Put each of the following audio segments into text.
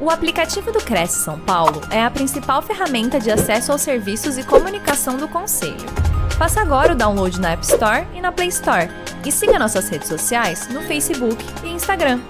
O aplicativo do Cresce São Paulo é a principal ferramenta de acesso aos serviços e comunicação do Conselho. Faça agora o download na App Store e na Play Store. E siga nossas redes sociais no Facebook e Instagram.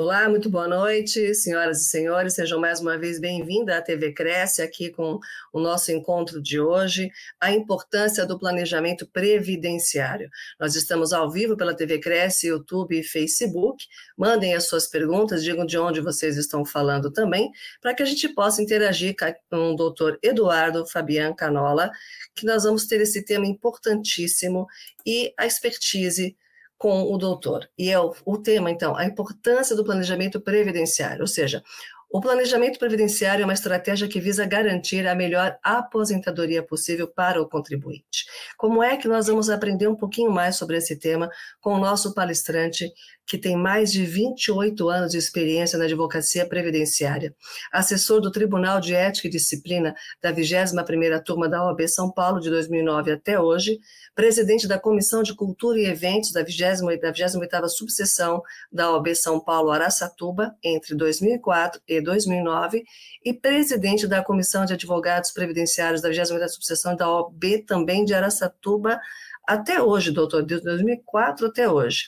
Olá, muito boa noite, senhoras e senhores. Sejam mais uma vez bem-vindos à TV Cresce, aqui com o nosso encontro de hoje, a importância do planejamento previdenciário. Nós estamos ao vivo pela TV Cresce, YouTube e Facebook. Mandem as suas perguntas, digam de onde vocês estão falando também, para que a gente possa interagir com o doutor Eduardo Fabian Canola, que nós vamos ter esse tema importantíssimo e a expertise com o doutor. E é o, o tema, então, a importância do planejamento previdenciário, ou seja, o planejamento previdenciário é uma estratégia que visa garantir a melhor aposentadoria possível para o contribuinte. Como é que nós vamos aprender um pouquinho mais sobre esse tema com o nosso palestrante, que tem mais de 28 anos de experiência na advocacia previdenciária, assessor do Tribunal de Ética e Disciplina da 21ª Turma da OAB São Paulo de 2009 até hoje, presidente da Comissão de Cultura e Eventos da 28ª Subseção da OAB São Paulo Araçatuba entre 2004 e 2009 e presidente da Comissão de Advogados Previdenciários da 28ª Subseção da OAB também de Araçatuba até hoje, doutor, de 2004 até hoje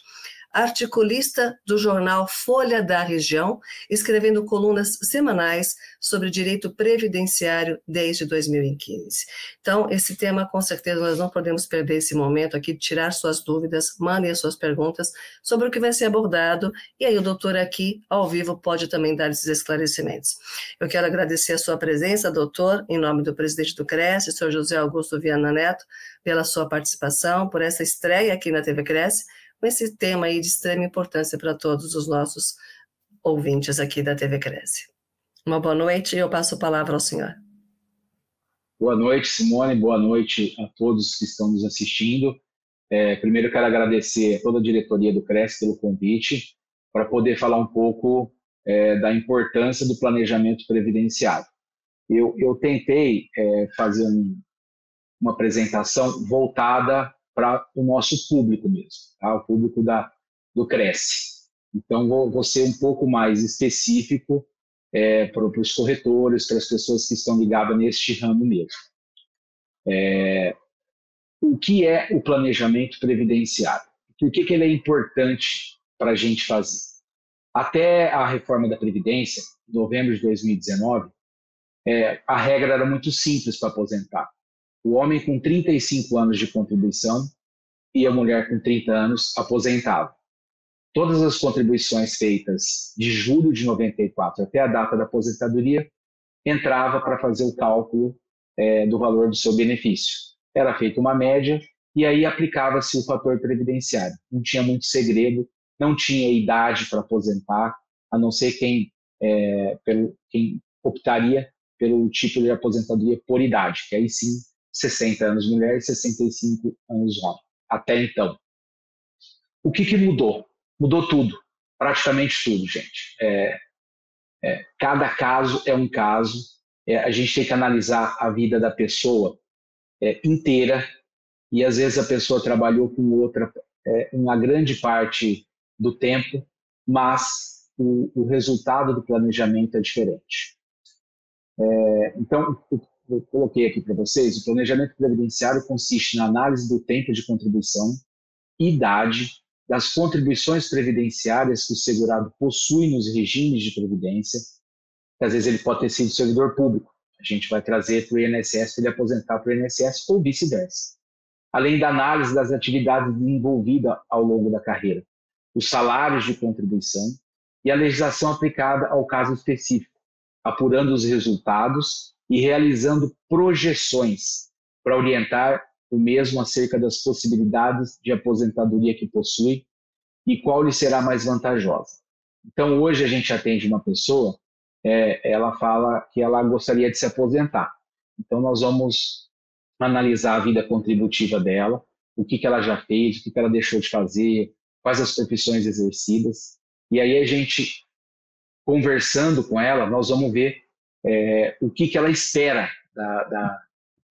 articulista do jornal Folha da Região, escrevendo colunas semanais sobre direito previdenciário desde 2015. Então, esse tema, com certeza, nós não podemos perder esse momento aqui de tirar suas dúvidas, mandem as suas perguntas sobre o que vai ser abordado, e aí o doutor aqui, ao vivo, pode também dar esses esclarecimentos. Eu quero agradecer a sua presença, doutor, em nome do presidente do Cresce, senhor José Augusto Viana Neto, pela sua participação, por essa estreia aqui na TV Cresce, com esse tema aí de extrema importância para todos os nossos ouvintes aqui da TV Cresce. Uma boa noite e eu passo a palavra ao senhor. Boa noite, Simone, boa noite a todos que estão nos assistindo. É, primeiro, quero agradecer a toda a diretoria do Cresce pelo convite para poder falar um pouco é, da importância do planejamento previdenciário. Eu, eu tentei é, fazer um, uma apresentação voltada para o nosso público mesmo, tá? o público da, do Cresce. Então, vou, vou ser um pouco mais específico é, para os corretores, para as pessoas que estão ligadas neste ramo mesmo. É, o que é o planejamento previdenciário? Por que, que ele é importante para a gente fazer? Até a reforma da Previdência, em novembro de 2019, é, a regra era muito simples para aposentar o homem com 35 anos de contribuição e a mulher com 30 anos aposentado. Todas as contribuições feitas de julho de 94 até a data da aposentadoria entrava para fazer o cálculo é, do valor do seu benefício. Era feita uma média e aí aplicava-se o fator previdenciário. Não tinha muito segredo, não tinha idade para aposentar, a não ser quem, é, pelo, quem optaria pelo tipo de aposentadoria por idade, que aí sim 60 anos mulher e 65 anos homem. Até então. O que, que mudou? Mudou tudo, praticamente tudo, gente. É, é, cada caso é um caso. É, a gente tem que analisar a vida da pessoa é, inteira e às vezes a pessoa trabalhou com outra é, uma grande parte do tempo, mas o, o resultado do planejamento é diferente. É, então, eu coloquei aqui para vocês, o planejamento previdenciário consiste na análise do tempo de contribuição, idade, das contribuições previdenciárias que o segurado possui nos regimes de previdência, que às vezes ele pode ter sido servidor público, a gente vai trazer para o INSS para ele aposentar para o INSS ou vice-versa. Além da análise das atividades desenvolvidas ao longo da carreira, os salários de contribuição e a legislação aplicada ao caso específico, apurando os resultados e realizando projeções para orientar o mesmo acerca das possibilidades de aposentadoria que possui e qual lhe será mais vantajosa. Então, hoje a gente atende uma pessoa, é, ela fala que ela gostaria de se aposentar. Então, nós vamos analisar a vida contributiva dela, o que, que ela já fez, o que, que ela deixou de fazer, quais as profissões exercidas. E aí a gente, conversando com ela, nós vamos ver é, o que, que ela espera da, da,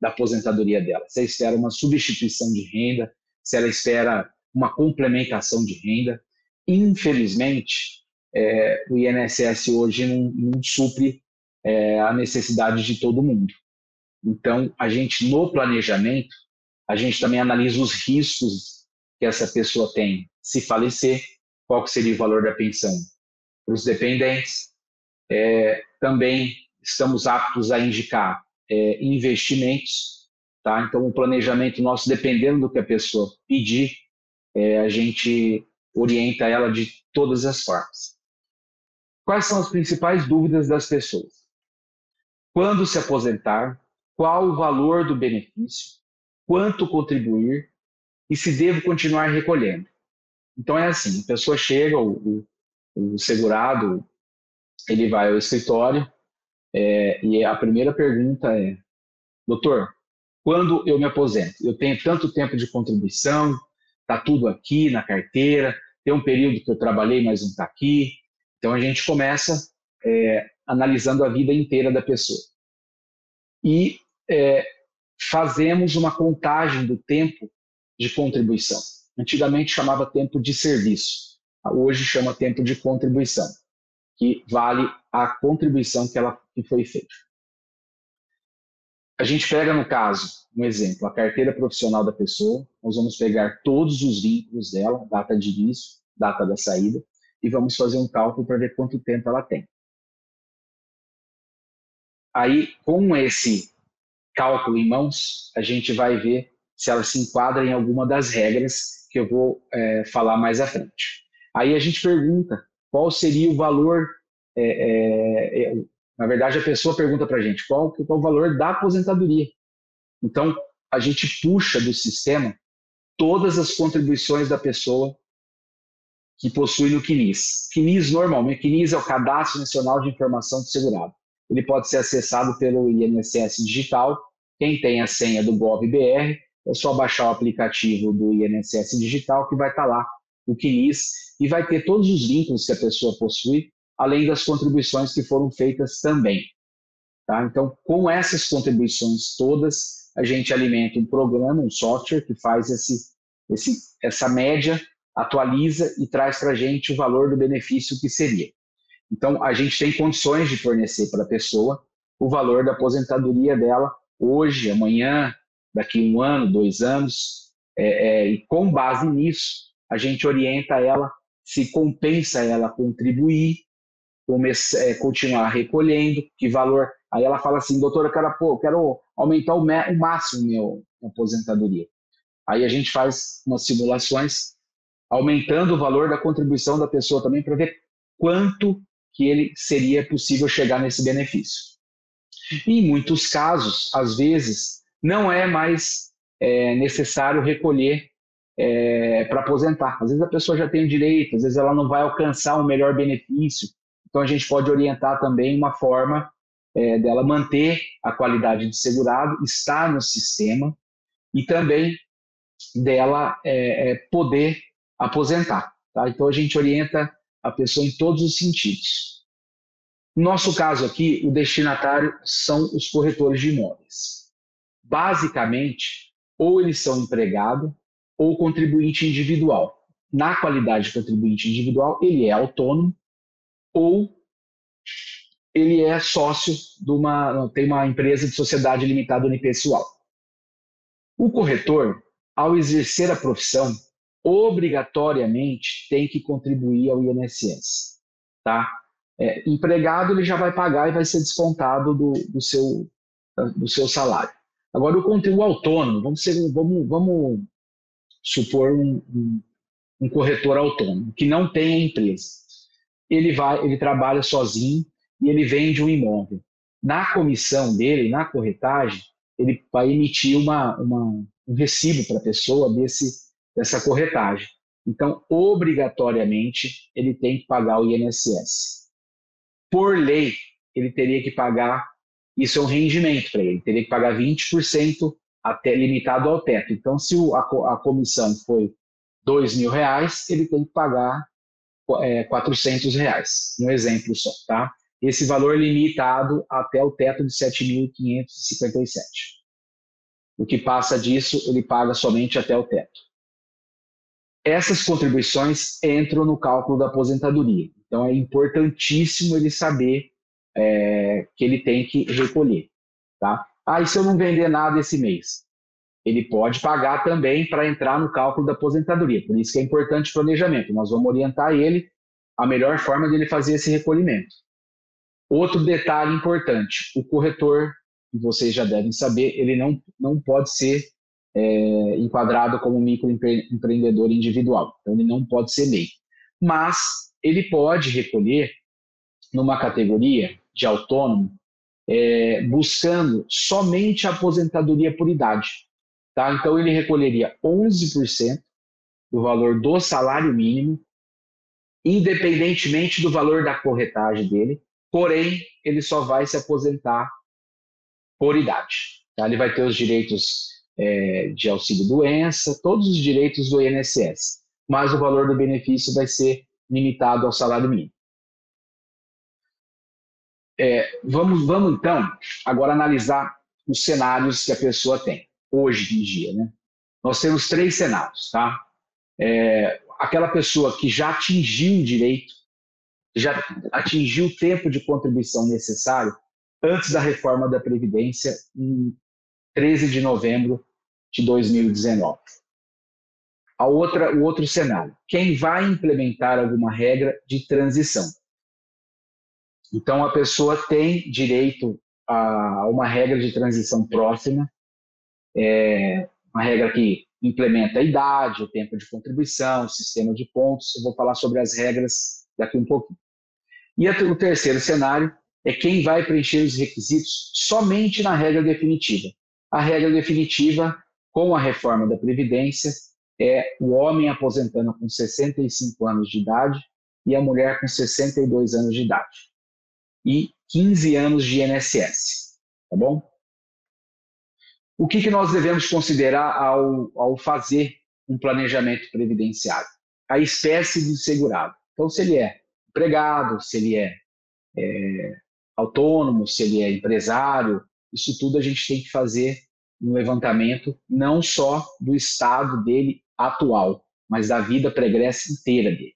da aposentadoria dela. Se ela espera uma substituição de renda, se ela espera uma complementação de renda. infelizmente, é, o INSS hoje não, não supre é, a necessidade de todo mundo. Então, a gente, no planejamento, a gente também analisa os riscos que essa pessoa tem se falecer, qual seria o valor da pensão para os dependentes. É, também estamos aptos a indicar é, investimentos, tá? Então, o planejamento nosso, dependendo do que a pessoa pedir, é, a gente orienta ela de todas as formas. Quais são as principais dúvidas das pessoas? Quando se aposentar? Qual o valor do benefício? Quanto contribuir? E se devo continuar recolhendo? Então é assim, a pessoa chega, o, o, o segurado, ele vai ao escritório é, e a primeira pergunta é, doutor, quando eu me aposento? Eu tenho tanto tempo de contribuição, está tudo aqui na carteira, tem um período que eu trabalhei, mas não está aqui. Então a gente começa é, analisando a vida inteira da pessoa. E é, fazemos uma contagem do tempo de contribuição. Antigamente chamava tempo de serviço, hoje chama tempo de contribuição, que vale a contribuição que ela que foi feita. A gente pega no caso, um exemplo, a carteira profissional da pessoa, nós vamos pegar todos os vínculos dela, data de início, data da saída, e vamos fazer um cálculo para ver quanto tempo ela tem. Aí, com esse cálculo em mãos, a gente vai ver se ela se enquadra em alguma das regras que eu vou é, falar mais à frente. Aí a gente pergunta qual seria o valor, é, é, é na verdade a pessoa pergunta para a gente qual, qual o valor da aposentadoria. Então, a gente puxa do sistema todas as contribuições da pessoa que possui no CNIS. CNIS, normalmente, CNIS é o Cadastro Nacional de Informação do Segurado. Ele pode ser acessado pelo INSS Digital. Quem tem a senha do GovBR, é só baixar o aplicativo do INSS Digital, que vai estar lá o CNIS, e vai ter todos os vínculos que a pessoa possui, além das contribuições que foram feitas também. Tá? Então, com essas contribuições todas, a gente alimenta um programa, um software que faz esse, esse, essa média atualiza e traz para a gente o valor do benefício que seria. Então, a gente tem condições de fornecer para a pessoa o valor da aposentadoria dela hoje, amanhã, daqui um ano, dois anos, é, é, e com base nisso, a gente orienta ela se compensa ela contribuir, começar, é, continuar recolhendo, que valor. Aí ela fala assim, doutora, eu quero, pô, quero aumentar o, o máximo meu aposentadoria. Aí a gente faz umas simulações aumentando o valor da contribuição da pessoa também para ver quanto que ele seria possível chegar nesse benefício. E em muitos casos, às vezes, não é mais é, necessário recolher é, para aposentar. Às vezes a pessoa já tem o direito, às vezes ela não vai alcançar um melhor benefício. Então a gente pode orientar também uma forma é, dela manter a qualidade de segurado, estar no sistema e também dela é, é, poder aposentar. Tá? Então a gente orienta a pessoa em todos os sentidos. No nosso caso aqui, o destinatário são os corretores de imóveis. Basicamente, ou eles são empregado ou contribuinte individual. Na qualidade de contribuinte individual, ele é autônomo ou ele é sócio de uma, tem uma empresa de sociedade limitada unipessoal. O corretor, ao exercer a profissão, obrigatoriamente tem que contribuir ao INSS, tá? É, empregado ele já vai pagar e vai ser descontado do, do, seu, do seu salário. Agora o conteúdo autônomo, vamos, ser, vamos, vamos supor um, um, um corretor autônomo que não tem a empresa. Ele vai, ele trabalha sozinho e ele vende um imóvel. Na comissão dele, na corretagem, ele vai emitir uma, uma um recibo para a pessoa desse dessa corretagem. Então, obrigatoriamente, ele tem que pagar o INSS. Por lei, ele teria que pagar, isso é um rendimento para ele, teria que pagar 20% até limitado ao teto. Então, se a, a comissão foi mil reais, ele tem que pagar é, 400 reais, um exemplo só, tá? Esse valor limitado até o teto de 7.557. O que passa disso, ele paga somente até o teto. essas contribuições entram no cálculo da aposentadoria. Então é importantíssimo ele saber é, que ele tem que recolher. Tá? Ah, e se eu não vender nada esse mês? Ele pode pagar também para entrar no cálculo da aposentadoria. Por isso que é importante o planejamento. Nós vamos orientar ele a melhor forma de ele fazer esse recolhimento. Outro detalhe importante: o corretor, vocês já devem saber, ele não, não pode ser é, enquadrado como microempreendedor individual. Então, ele não pode ser MEI. Mas ele pode recolher numa categoria de autônomo, é, buscando somente a aposentadoria por idade. Tá? Então, ele recolheria 11% do valor do salário mínimo, independentemente do valor da corretagem dele, porém, ele só vai se aposentar por idade. Tá? Ele vai ter os direitos é, de auxílio-doença, todos os direitos do INSS, mas o valor do benefício vai ser limitado ao salário mínimo. É, vamos, vamos então agora analisar os cenários que a pessoa tem hoje em dia, né? Nós temos três cenários, tá? É, aquela pessoa que já atingiu o direito, já atingiu o tempo de contribuição necessário antes da reforma da Previdência, em 13 de novembro de 2019. A outra, o outro cenário, quem vai implementar alguma regra de transição. Então, a pessoa tem direito a uma regra de transição próxima, é, uma regra que implementa a idade, o tempo de contribuição, o sistema de pontos. Eu vou falar sobre as regras daqui um pouquinho. E o terceiro cenário é quem vai preencher os requisitos somente na regra definitiva. A regra definitiva, com a reforma da Previdência, é o homem aposentando com 65 anos de idade e a mulher com 62 anos de idade e 15 anos de INSS, tá bom? O que, que nós devemos considerar ao, ao fazer um planejamento previdenciário? A espécie de segurado. Então, se ele é empregado, se ele é, é autônomo, se ele é empresário, isso tudo a gente tem que fazer um levantamento não só do estado dele atual, mas da vida pregressa inteira dele.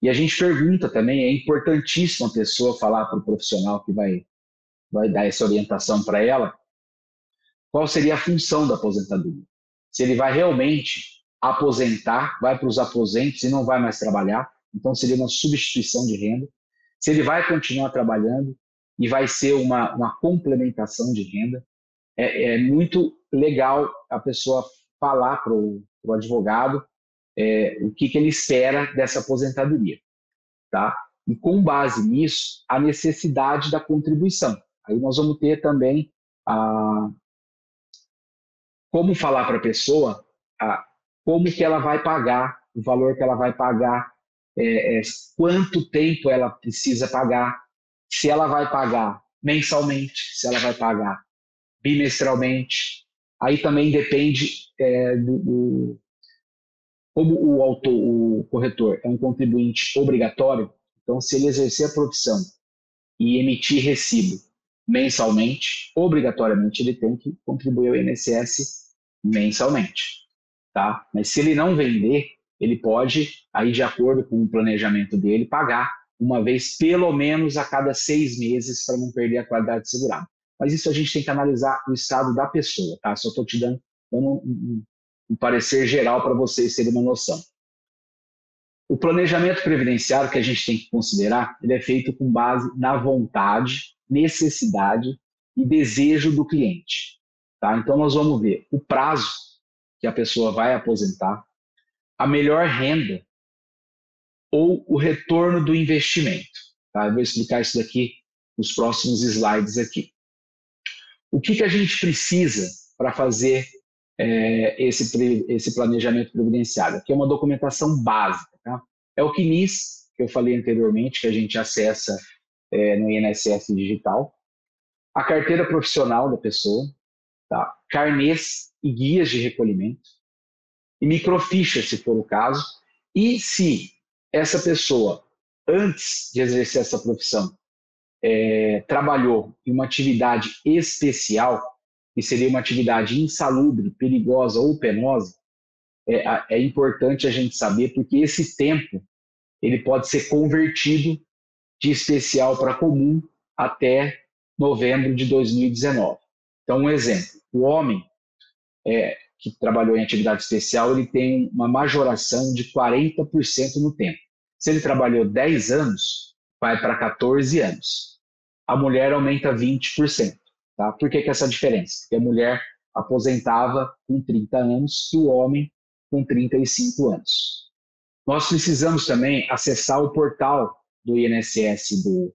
E a gente pergunta também, é importantíssimo a pessoa falar para o profissional que vai, vai dar essa orientação para ela, qual seria a função da aposentadoria. Se ele vai realmente aposentar, vai para os aposentos e não vai mais trabalhar, então seria uma substituição de renda. Se ele vai continuar trabalhando e vai ser uma, uma complementação de renda, é, é muito legal a pessoa falar para o advogado é, o que, que ele espera dessa aposentadoria, tá? E com base nisso, a necessidade da contribuição. Aí nós vamos ter também a como falar para a pessoa como que ela vai pagar, o valor que ela vai pagar, é, é, quanto tempo ela precisa pagar, se ela vai pagar mensalmente, se ela vai pagar bimestralmente. Aí também depende é, do, do, como o autor, o corretor é um contribuinte obrigatório, então se ele exercer a profissão e emitir recibo mensalmente, obrigatoriamente ele tem que contribuir ao INSS mensalmente, tá? Mas se ele não vender, ele pode, aí de acordo com o planejamento dele, pagar uma vez pelo menos a cada seis meses para não perder a qualidade de segurado. Mas isso a gente tem que analisar o estado da pessoa, tá? Só estou te dando um, um parecer geral para vocês terem uma noção. O planejamento previdenciário que a gente tem que considerar, ele é feito com base na vontade, necessidade e desejo do cliente. Tá? Então nós vamos ver o prazo que a pessoa vai aposentar, a melhor renda ou o retorno do investimento. Tá? Eu vou explicar isso daqui nos próximos slides aqui. O que, que a gente precisa para fazer é, esse, esse planejamento previdenciário, que é uma documentação básica. Tá? É o CNIS, que eu falei anteriormente, que a gente acessa é, no INSS digital, a carteira profissional da pessoa, tá? carnês e guias de recolhimento, e microficha, se for o caso, e se essa pessoa, antes de exercer essa profissão, é, trabalhou em uma atividade especial, que seria uma atividade insalubre, perigosa ou penosa, é, é importante a gente saber, porque esse tempo ele pode ser convertido de especial para comum até novembro de 2019. Então, um exemplo: o homem é, que trabalhou em atividade especial ele tem uma majoração de 40% no tempo. Se ele trabalhou 10 anos, vai para 14 anos. A mulher aumenta 20%. Tá? Por que, que essa diferença? Porque a mulher aposentava com 30 anos e o homem com 35 anos. Nós precisamos também acessar o portal do INSS do,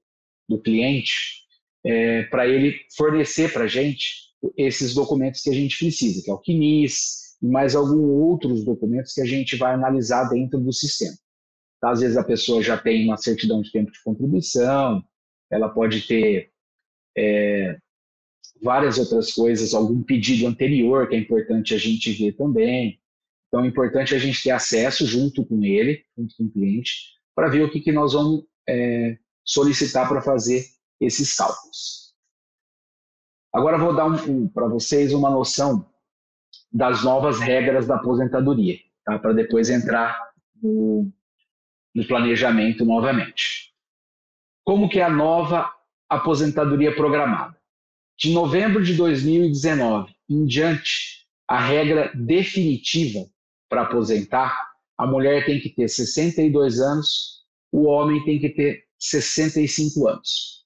do cliente é, para ele fornecer para a gente esses documentos que a gente precisa, que é o CNIS e mais alguns outros documentos que a gente vai analisar dentro do sistema. Tá? Às vezes a pessoa já tem uma certidão de tempo de contribuição, ela pode ter é, várias outras coisas, algum pedido anterior que é importante a gente ver também. Então é importante a gente ter acesso junto com ele, junto com o cliente, para ver o que, que nós vamos é, solicitar para fazer esses cálculos. Agora vou dar um, um, para vocês uma noção das novas regras da aposentadoria, tá? para depois entrar no, no planejamento novamente. Como que é a nova aposentadoria programada? De novembro de 2019 em diante, a regra definitiva para aposentar, a mulher tem que ter 62 anos, o homem tem que ter 65 anos.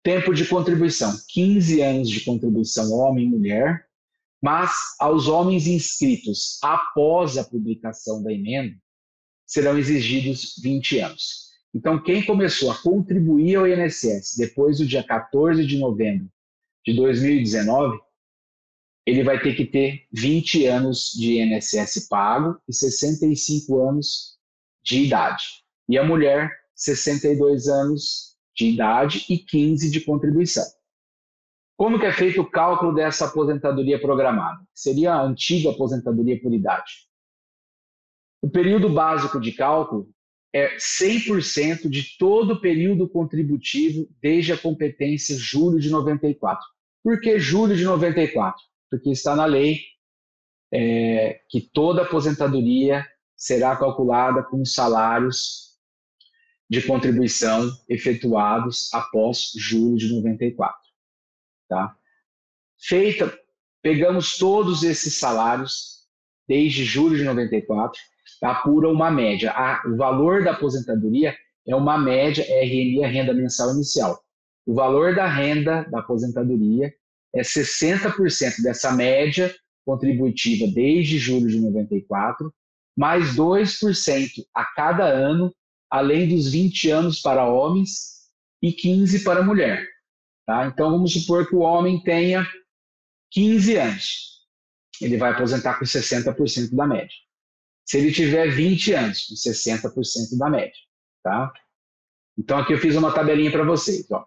Tempo de contribuição, 15 anos de contribuição homem e mulher, mas aos homens inscritos após a publicação da emenda, serão exigidos 20 anos. Então, quem começou a contribuir ao INSS depois do dia 14 de novembro de 2019, ele vai ter que ter 20 anos de INSS pago e 65 anos de idade. E a mulher, 62 anos de idade e 15 de contribuição. Como que é feito o cálculo dessa aposentadoria programada? Seria a antiga aposentadoria por idade. O período básico de cálculo é 100% de todo o período contributivo desde a competência julho de 94. Por que julho de 94? Porque está na lei é, que toda aposentadoria será calculada com salários de contribuição efetuados após julho de 94. Tá? Feita, pegamos todos esses salários desde julho de 94 apura uma média. A, o valor da aposentadoria é uma média RMI, a renda mensal inicial. O valor da renda da aposentadoria é 60% dessa média contributiva desde julho de 94, mais 2% a cada ano, além dos 20 anos para homens e 15 para mulher. Tá? Então vamos supor que o homem tenha 15 anos. Ele vai aposentar com 60% da média se ele tiver 20 anos, com 60% da média, tá? Então aqui eu fiz uma tabelinha para vocês, ó.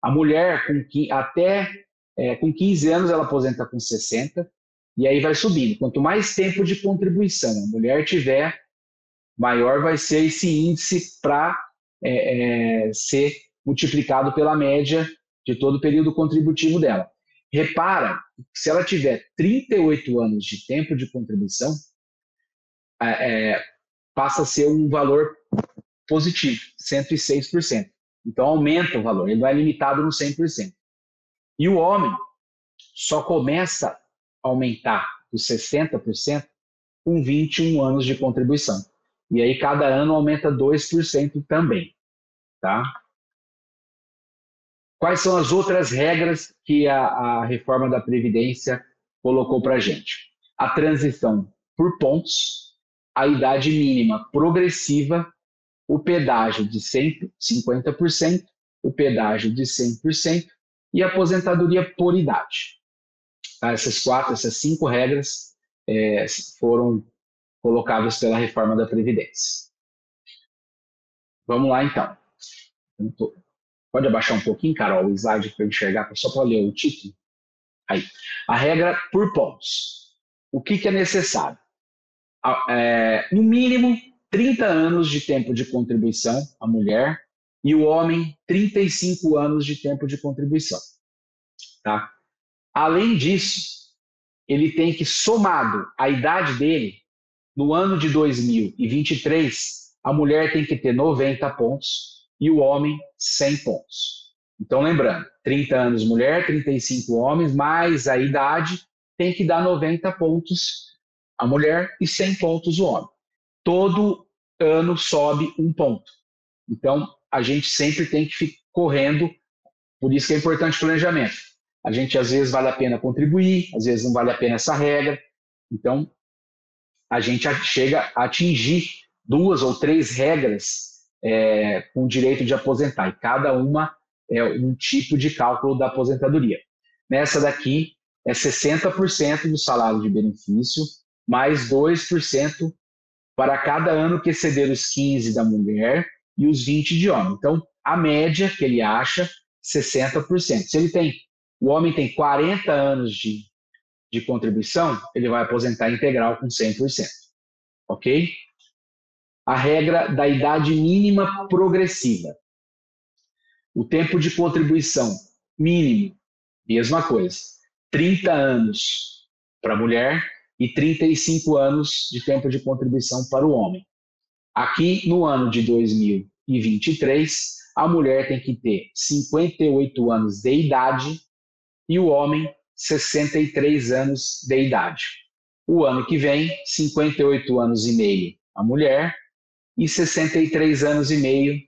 A mulher com até é, com 15 anos ela aposenta com 60 e aí vai subindo. Quanto mais tempo de contribuição a mulher tiver, maior vai ser esse índice para é, é, ser multiplicado pela média de todo o período contributivo dela. Repara, se ela tiver 38 anos de tempo de contribuição, é, é, passa a ser um valor positivo, 106%. Então aumenta o valor, ele não é limitado no 100%. E o homem só começa a aumentar os 60% com 21 anos de contribuição. E aí cada ano aumenta 2% também, tá? Quais são as outras regras que a, a reforma da Previdência colocou para a gente? A transição por pontos, a idade mínima progressiva, o pedágio de 150%, o pedágio de 100% e a aposentadoria por idade. Tá? Essas quatro, essas cinco regras é, foram colocadas pela reforma da Previdência. Vamos lá, então. Pode abaixar um pouquinho, Carol, o slide para enxergar, só para ler o título? Aí. A regra por pontos. O que, que é necessário? é, no mínimo 30 anos de tempo de contribuição, a mulher, e o homem 35 anos de tempo de contribuição. Tá? Além disso, ele tem que, somado à idade dele, no ano de 2023, a mulher tem que ter 90 pontos e o homem 100 pontos. Então, lembrando, 30 anos mulher, 35 homens, mais a idade, tem que dar 90 pontos a mulher e 100 pontos o homem. Todo ano sobe um ponto. Então, a gente sempre tem que ficar correndo, por isso que é importante o planejamento. A gente, às vezes, vale a pena contribuir, às vezes não vale a pena essa regra. Então, a gente chega a atingir duas ou três regras é, com direito de aposentar, e cada uma é um tipo de cálculo da aposentadoria. Nessa daqui, é 60% do salário de benefício, mais 2% para cada ano que exceder os 15 da mulher e os 20 de homem. Então, a média que ele acha, 60%. Se ele tem, o homem tem 40 anos de, de contribuição, ele vai aposentar integral com 100%. Ok? A regra da idade mínima progressiva. O tempo de contribuição mínimo, mesma coisa. 30 anos para a mulher e 35 anos de tempo de contribuição para o homem. Aqui, no ano de 2023, a mulher tem que ter 58 anos de idade e o homem 63 anos de idade. O ano que vem, 58 anos e meio a mulher e 63 anos e meio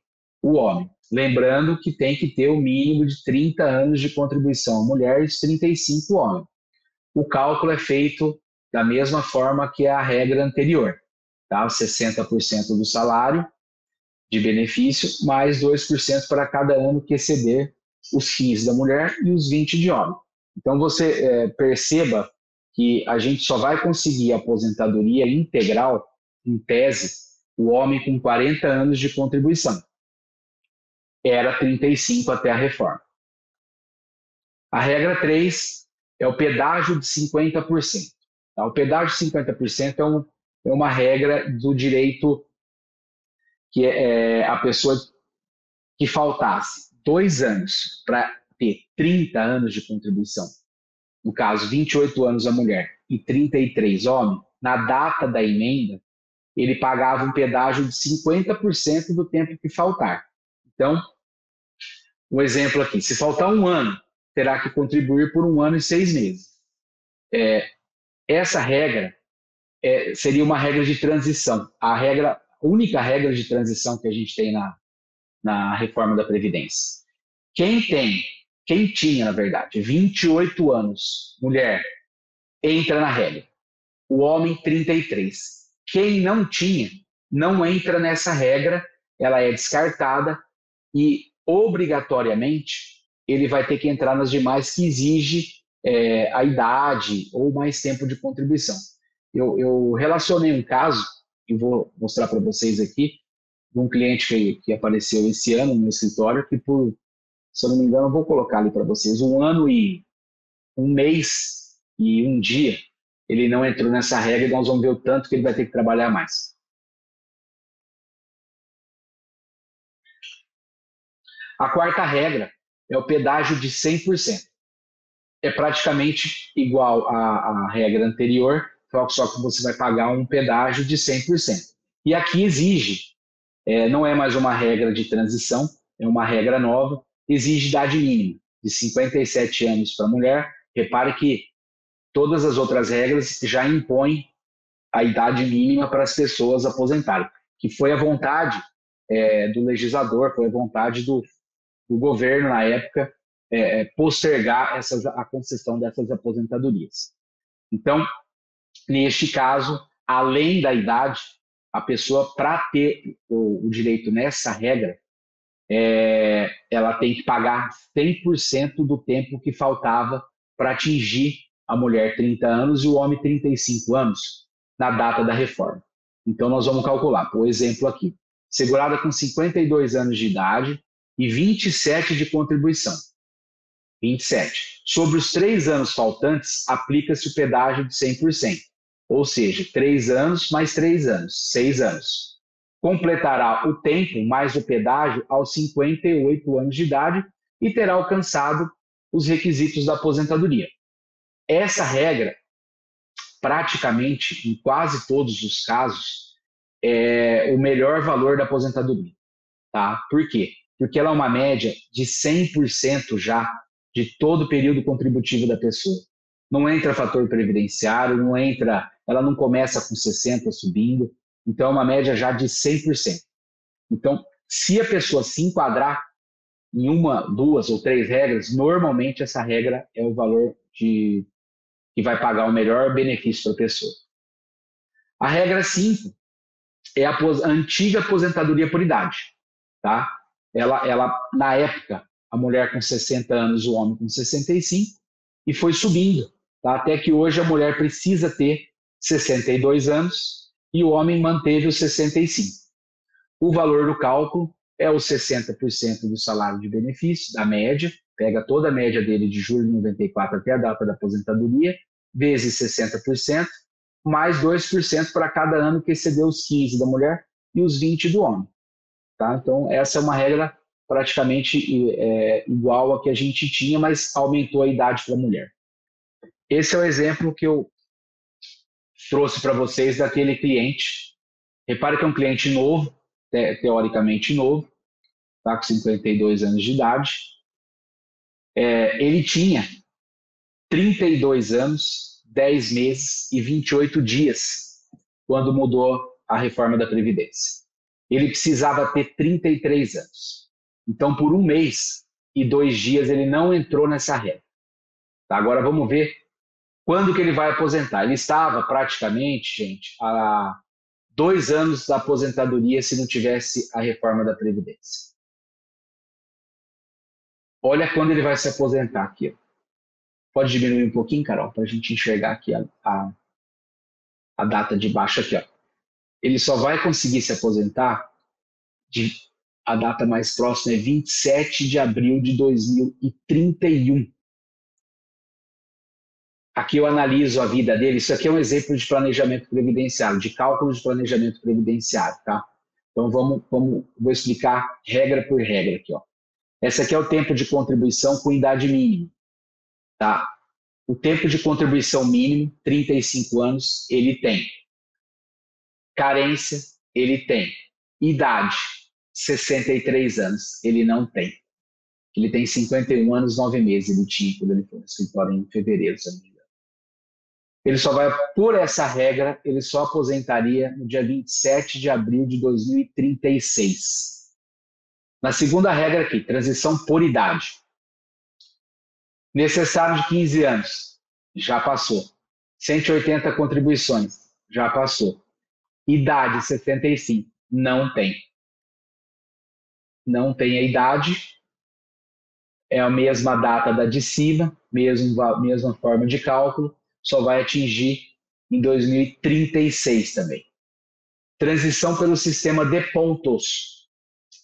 o homem. Lembrando que tem que ter o mínimo de 30 anos de contribuição a mulher e 35 homem. O cálculo é feito da mesma forma que a regra anterior, tá? 60% do salário de benefício, mais 2% para cada ano que exceder os 15 da mulher e os 20 de homem. Então você é, perceba que a gente só vai conseguir aposentadoria integral, em tese, o homem com 40 anos de contribuição era 35 até a reforma. A regra 3 é o pedágio de 50%. Tá? O pedágio de 50% é, um, é uma regra do direito que é, é a pessoa que faltasse dois anos para ter 30 anos de contribuição, no caso, 28 anos a mulher e 33 homem, na data da emenda, ele pagava um pedágio de 50% do tempo que faltar. Então, um exemplo aqui: se faltar um ano, terá que contribuir por um ano e seis meses. É, essa regra é, seria uma regra de transição. A regra, a única regra de transição que a gente tem na, na reforma da Previdência. Quem tem, quem tinha, na verdade, 28 anos, mulher, entra na regra. O homem, 33. Quem não tinha, não entra nessa regra, ela é descartada e obrigatoriamente ele vai ter que entrar nas demais que exige é, a idade ou mais tempo de contribuição. Eu, eu relacionei um caso, e vou mostrar para vocês aqui, de um cliente que, que apareceu esse ano no meu escritório, que por, se eu não me engano, vou colocar ali para vocês, um ano e um mês e um dia, ele não entrou nessa regra e nós vamos ver o tanto que ele vai ter que trabalhar mais. A quarta regra é o pedágio de 100%. É praticamente igual à, à regra anterior, só que você vai pagar um pedágio de 100%. E aqui exige, é, não é mais uma regra de transição, é uma regra nova, exige idade mínima de 57 anos para mulher. Repare que todas as outras regras já impõem a idade mínima para as pessoas aposentarem, que foi a vontade é, do legislador, foi a vontade do, o governo, na época, é, é, postergar essas, a concessão dessas aposentadorias. Então, neste caso, além da idade, a pessoa, para ter o, o, direito nessa regra, é, ela tem que pagar 100% do tempo que faltava para atingir a mulher 30 anos e o homem 35 anos na data da reforma. Então, nós vamos calcular, por exemplo, aqui, segurada com 52 anos de idade, e 27 de contribuição. 27. Sobre os três anos faltantes, aplica-se o pedágio de 100%, ou seja, três anos mais três anos, seis anos. Completará o tempo mais o pedágio aos 58 anos de idade e terá alcançado os requisitos da aposentadoria. Essa regra praticamente, em quase todos os casos, é o melhor valor da aposentadoria. Tá? Por quê? Porque ela é uma média de 100% já de todo o período contributivo da pessoa. Não entra fator previdenciário, não entra, ela não começa com 60 subindo, então é uma média já de 100%. Então, se a pessoa se enquadrar em uma, duas ou três regras, normalmente essa regra é o valor de que vai pagar o melhor benefício para a pessoa. A regra 5 é a antiga aposentadoria por idade, tá? Ela, ela na época, a mulher com 60 anos, o homem com 65, e foi subindo, tá? Até que hoje a mulher precisa ter 62 anos e o homem manteve os 65. O valor do cálculo é os 60% do salário de benefício, da média, pega toda a média dele de julho de 94 até a data da aposentadoria, vezes 60%, mais 2% para cada ano que excedeu os 15 da mulher e os 20 do homem. Tá? Então, essa é uma regra praticamente é, igual a que a gente tinha, mas aumentou a idade para a mulher. Esse é o exemplo que eu trouxe para vocês daquele cliente. Repare que é um cliente novo, teoricamente novo, tá com 52 anos de idade. É, ele tinha 32 anos, 10 meses e 28 dias quando mudou a reforma da Previdência. Ele precisava ter 33 anos. Então, por um mês e dois dias, ele não entrou nessa regra. Tá, agora vamos ver quando que ele vai aposentar. Ele estava praticamente, gente, há dois anos da aposentadoria se não tivesse a reforma da Previdência. Olha quando ele vai se aposentar aqui. Pode diminuir um pouquinho, Carol, para a gente enxergar aqui a, a, a, data de baixo aqui. Ó. Ele só vai conseguir se aposentar, de, a data mais próxima é 27 de abril de 2031. Aqui eu analiso a vida dele. Isso aqui é um exemplo de planejamento previdenciário, de cálculo de planejamento previdenciário, tá? Então vamos, vamos vou explicar regra por regra aqui, ó. Essa aqui é o tempo de contribuição com idade mínima, tá? O tempo de contribuição mínimo, 35 anos, ele tem. Carência, ele tem. Idade, 63 anos, ele não tem. Ele tem 51 anos, 9 meses, ele tinha quando ele foi escritório em fevereiro, se engano. Ele só vai, por essa regra, ele só aposentaria no dia 27 de abril de 2036. Na segunda regra aqui, transição por idade. Necessário de 15 anos, já passou. 180 contribuições, já passou. Idade 65, não tem. Não tem a idade, é a mesma data da de cima, mesmo, mesma forma de cálculo, só vai atingir em 2036 também. Transição pelo sistema de pontos,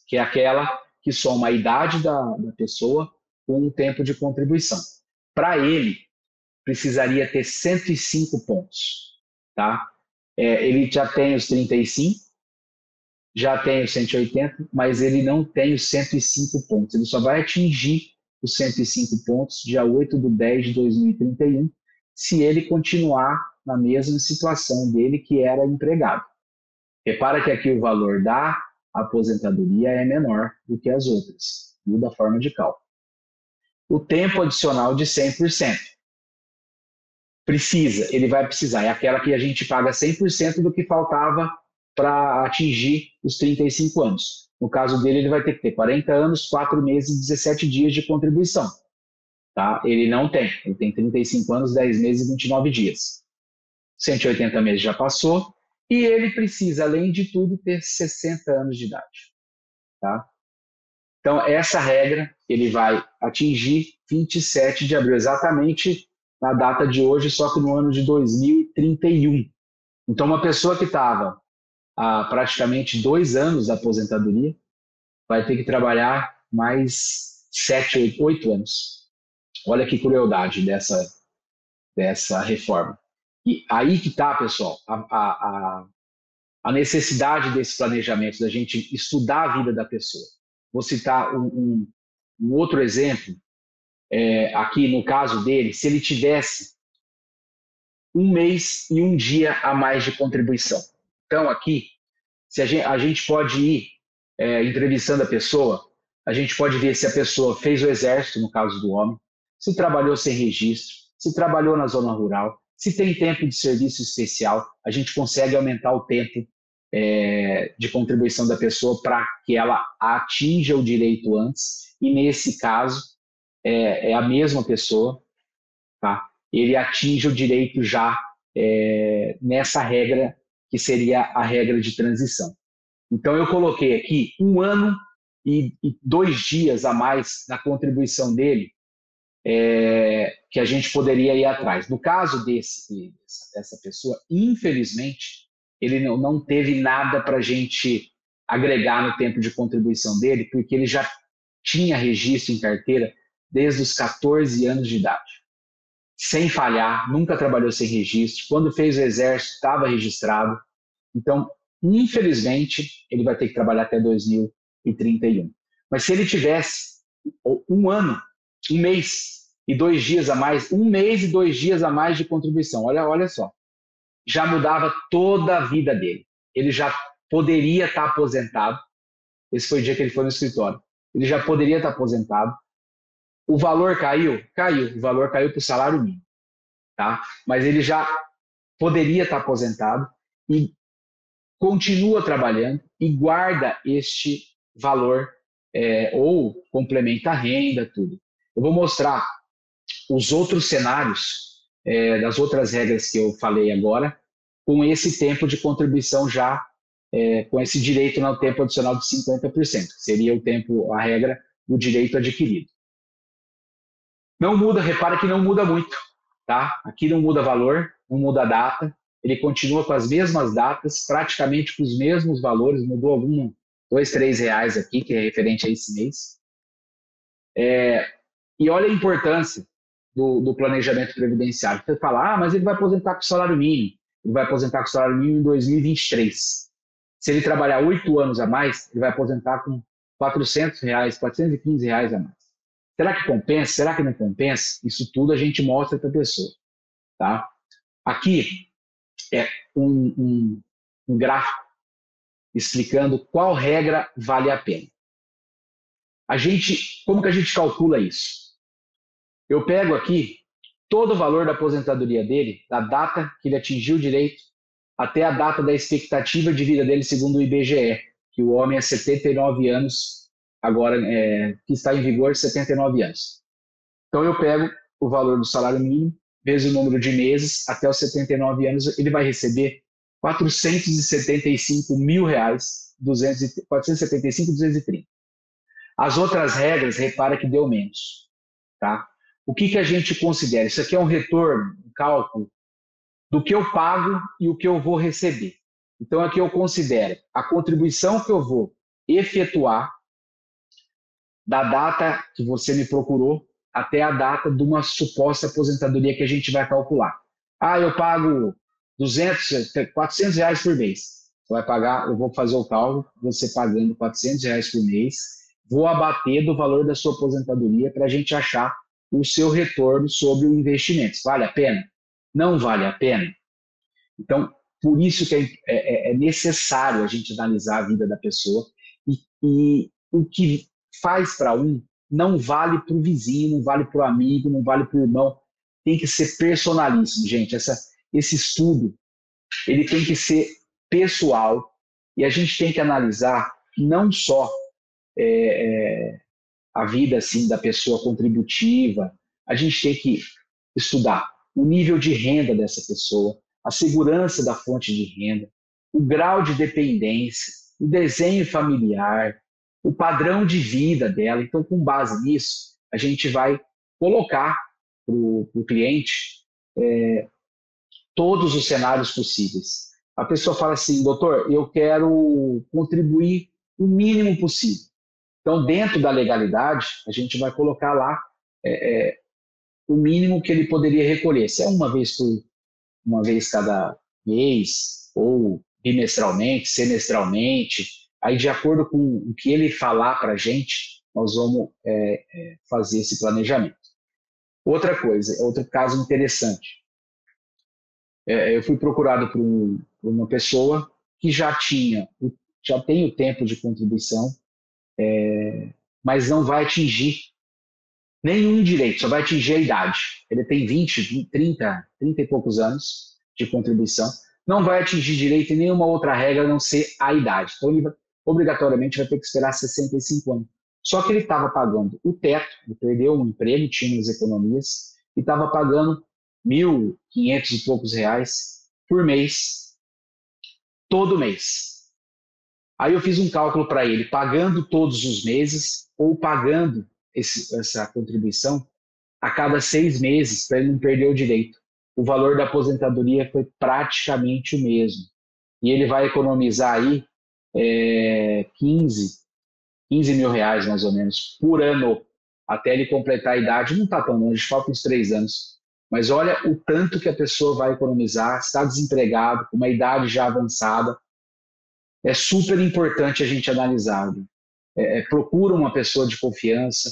que é aquela que soma a idade da, da pessoa com o tempo de contribuição. Para ele, precisaria ter 105 pontos. Tá? É, ele já tem os 35, já tem os 180, mas ele não tem os 105 pontos. Ele só vai atingir os 105 pontos dia 8 de 10 de 2031, se ele continuar na mesma situação dele que era empregado. Repara que aqui o valor da aposentadoria é menor do que as outras, muda a forma de cálculo. O tempo adicional de 100%. Precisa, ele vai precisar, é aquela que a gente paga 100% do que faltava para atingir os 35 anos. No caso dele, ele vai ter que ter 40 anos, 4 meses e 17 dias de contribuição. Tá? Ele não tem. Ele tem 35 anos, 10 meses e 29 dias. 180 meses já passou. E ele precisa, além de tudo, ter 60 anos de idade. Tá? Então, essa regra ele vai atingir 27 de abril, exatamente na data de hoje, só que no ano de 2031. Então, uma pessoa que estava há praticamente dois anos da aposentadoria vai ter que trabalhar mais sete, oito, oito anos. Olha que crueldade dessa, dessa reforma. E aí que está, pessoal, a, a, a, necessidade desse planejamento, da gente estudar a vida da pessoa. Vou citar um, um, um outro exemplo, é, aqui no caso dele, se ele tivesse um mês e um dia a mais de contribuição. Então, aqui, se a gente, a gente pode ir é, entrevistando a pessoa, a gente pode ver se a pessoa fez o exército, no caso do homem, se trabalhou sem registro, se trabalhou na zona rural, se tem tempo de serviço especial, a gente consegue aumentar o tempo é, de contribuição da pessoa para que ela atinja o direito antes, e nesse caso é, é a mesma pessoa, tá? ele atinge o direito já é, nessa regra que seria a regra de transição. Então eu coloquei aqui um ano e, e dois dias a mais na contribuição dele é, que a gente poderia ir atrás. No caso desse, dessa pessoa, infelizmente, ele não, não teve nada para a gente agregar no tempo de contribuição dele, porque ele já tinha registro em carteira desde os 14 anos de idade. Sem falhar, nunca trabalhou sem registro. Quando fez o exército, estava registrado. Então, infelizmente, ele vai ter que trabalhar até 2031. Mas se ele tivesse um ano um mês e dois dias a mais, um mês e dois dias a mais de contribuição. Olha, olha só, já mudava toda a vida dele. Ele já poderia estar aposentado. Esse foi o dia que ele foi no escritório. Ele já poderia estar aposentado. O valor caiu? Caiu. O valor caiu para o salário mínimo. Tá? Mas ele já poderia estar aposentado e continua trabalhando e guarda este valor é, ou complementa a renda, tudo. Eu vou mostrar os outros cenários é, das outras regras que eu falei agora, com esse tempo de contribuição já, é, com esse direito no tempo adicional de 50%, seria o tempo, a regra do direito adquirido. Não muda, repara que não muda muito, tá? Aqui não muda valor, não muda data, ele continua com as mesmas datas, praticamente com os mesmos valores, mudou algum, dois, três reais aqui, que é referente a esse mês. É, e olha a importância do, do, planejamento previdenciário. Você fala, ah, mas ele vai aposentar com salário mínimo. Ele vai aposentar com salário mínimo em 2023. Se ele trabalhar oito anos a mais, ele vai aposentar com 400 reais, 415 reais a mais. Será que compensa? Será que não compensa? Isso tudo a gente mostra para a pessoa. Tá? Aqui é um, um, um gráfico explicando qual regra vale a pena. A gente, como que a gente calcula isso? Eu pego aqui todo o valor da aposentadoria dele, da data que ele atingiu o direito, até a data da expectativa de vida dele, segundo o IBGE, que o homem é 79 anos, agora é, que está em vigor 79 anos. Então eu pego o valor do salário mínimo, vezes o número de meses, até os 79 anos, ele vai receber 475 mil reais, 200, 475, 230. As outras regras, repara que deu menos, tá? O que, que a gente considera? Isso aqui é um retorno, um cálculo do que eu pago e o que eu vou receber. Então, aqui eu considero a contribuição que eu vou efetuar da data que você me procurou até a data de uma suposta aposentadoria que a gente vai calcular. Ah, eu pago 200, 400 reais por mês. Você vai pagar, eu vou fazer o cálculo, você pagando 400 reais por mês, vou abater do valor da sua aposentadoria para a gente achar o seu retorno sobre o investimento. Vale a pena? Não vale a pena? Então, por isso que é, é, é necessário a gente analisar a vida da pessoa e, e o que faz para um não vale para o vizinho, não vale para o amigo, não vale para o irmão. Tem que ser personalíssimo, gente. Essa, esse estudo ele tem que ser pessoal e a gente tem que analisar não só é, é, a vida assim da pessoa contributiva. A gente tem que estudar o nível de renda dessa pessoa, a segurança da fonte de renda, o grau de dependência, o desenho familiar, o padrão de vida dela. Então, com base nisso, a gente vai colocar para o cliente é, todos os cenários possíveis. A pessoa fala assim, doutor, eu quero contribuir o mínimo possível. Então, dentro da legalidade, a gente vai colocar lá é, é, o mínimo que ele poderia recolher. Se é uma vez por uma vez cada mês, ou bimestralmente, semestralmente, aí de acordo com o que ele falar para a gente, nós vamos é, é, fazer esse planejamento. Outra coisa, outro caso interessante. é, eu fui procurado por, um, por, uma pessoa que já tinha, já tem o tempo de contribuição, é, mas não vai atingir nenhum direito, só vai atingir a idade. Ele tem 20, 30, 30 e poucos anos de contribuição, não vai atingir direito em nenhuma outra regra a não ser a idade. Então, ele obrigatoriamente vai ter que esperar 65 anos. Só que ele estava pagando o teto, ele perdeu um emprego, tinha umas economias, e estava pagando mil, quinhentos e poucos reais por mês, todo mês. Aí eu fiz um cálculo para ele, pagando todos os meses ou pagando esse, essa contribuição a cada seis meses, para ele não perder o direito. O valor da aposentadoria foi praticamente o mesmo. E ele vai economizar aí é, 15, 15 mil reais, mais ou menos, por ano, até ele completar a idade. Não está tão longe, falta uns três anos. Mas olha o tanto que a pessoa vai economizar, está desempregado, com uma idade já avançada. É super importante a gente analisar. É, é, procura uma pessoa de confiança,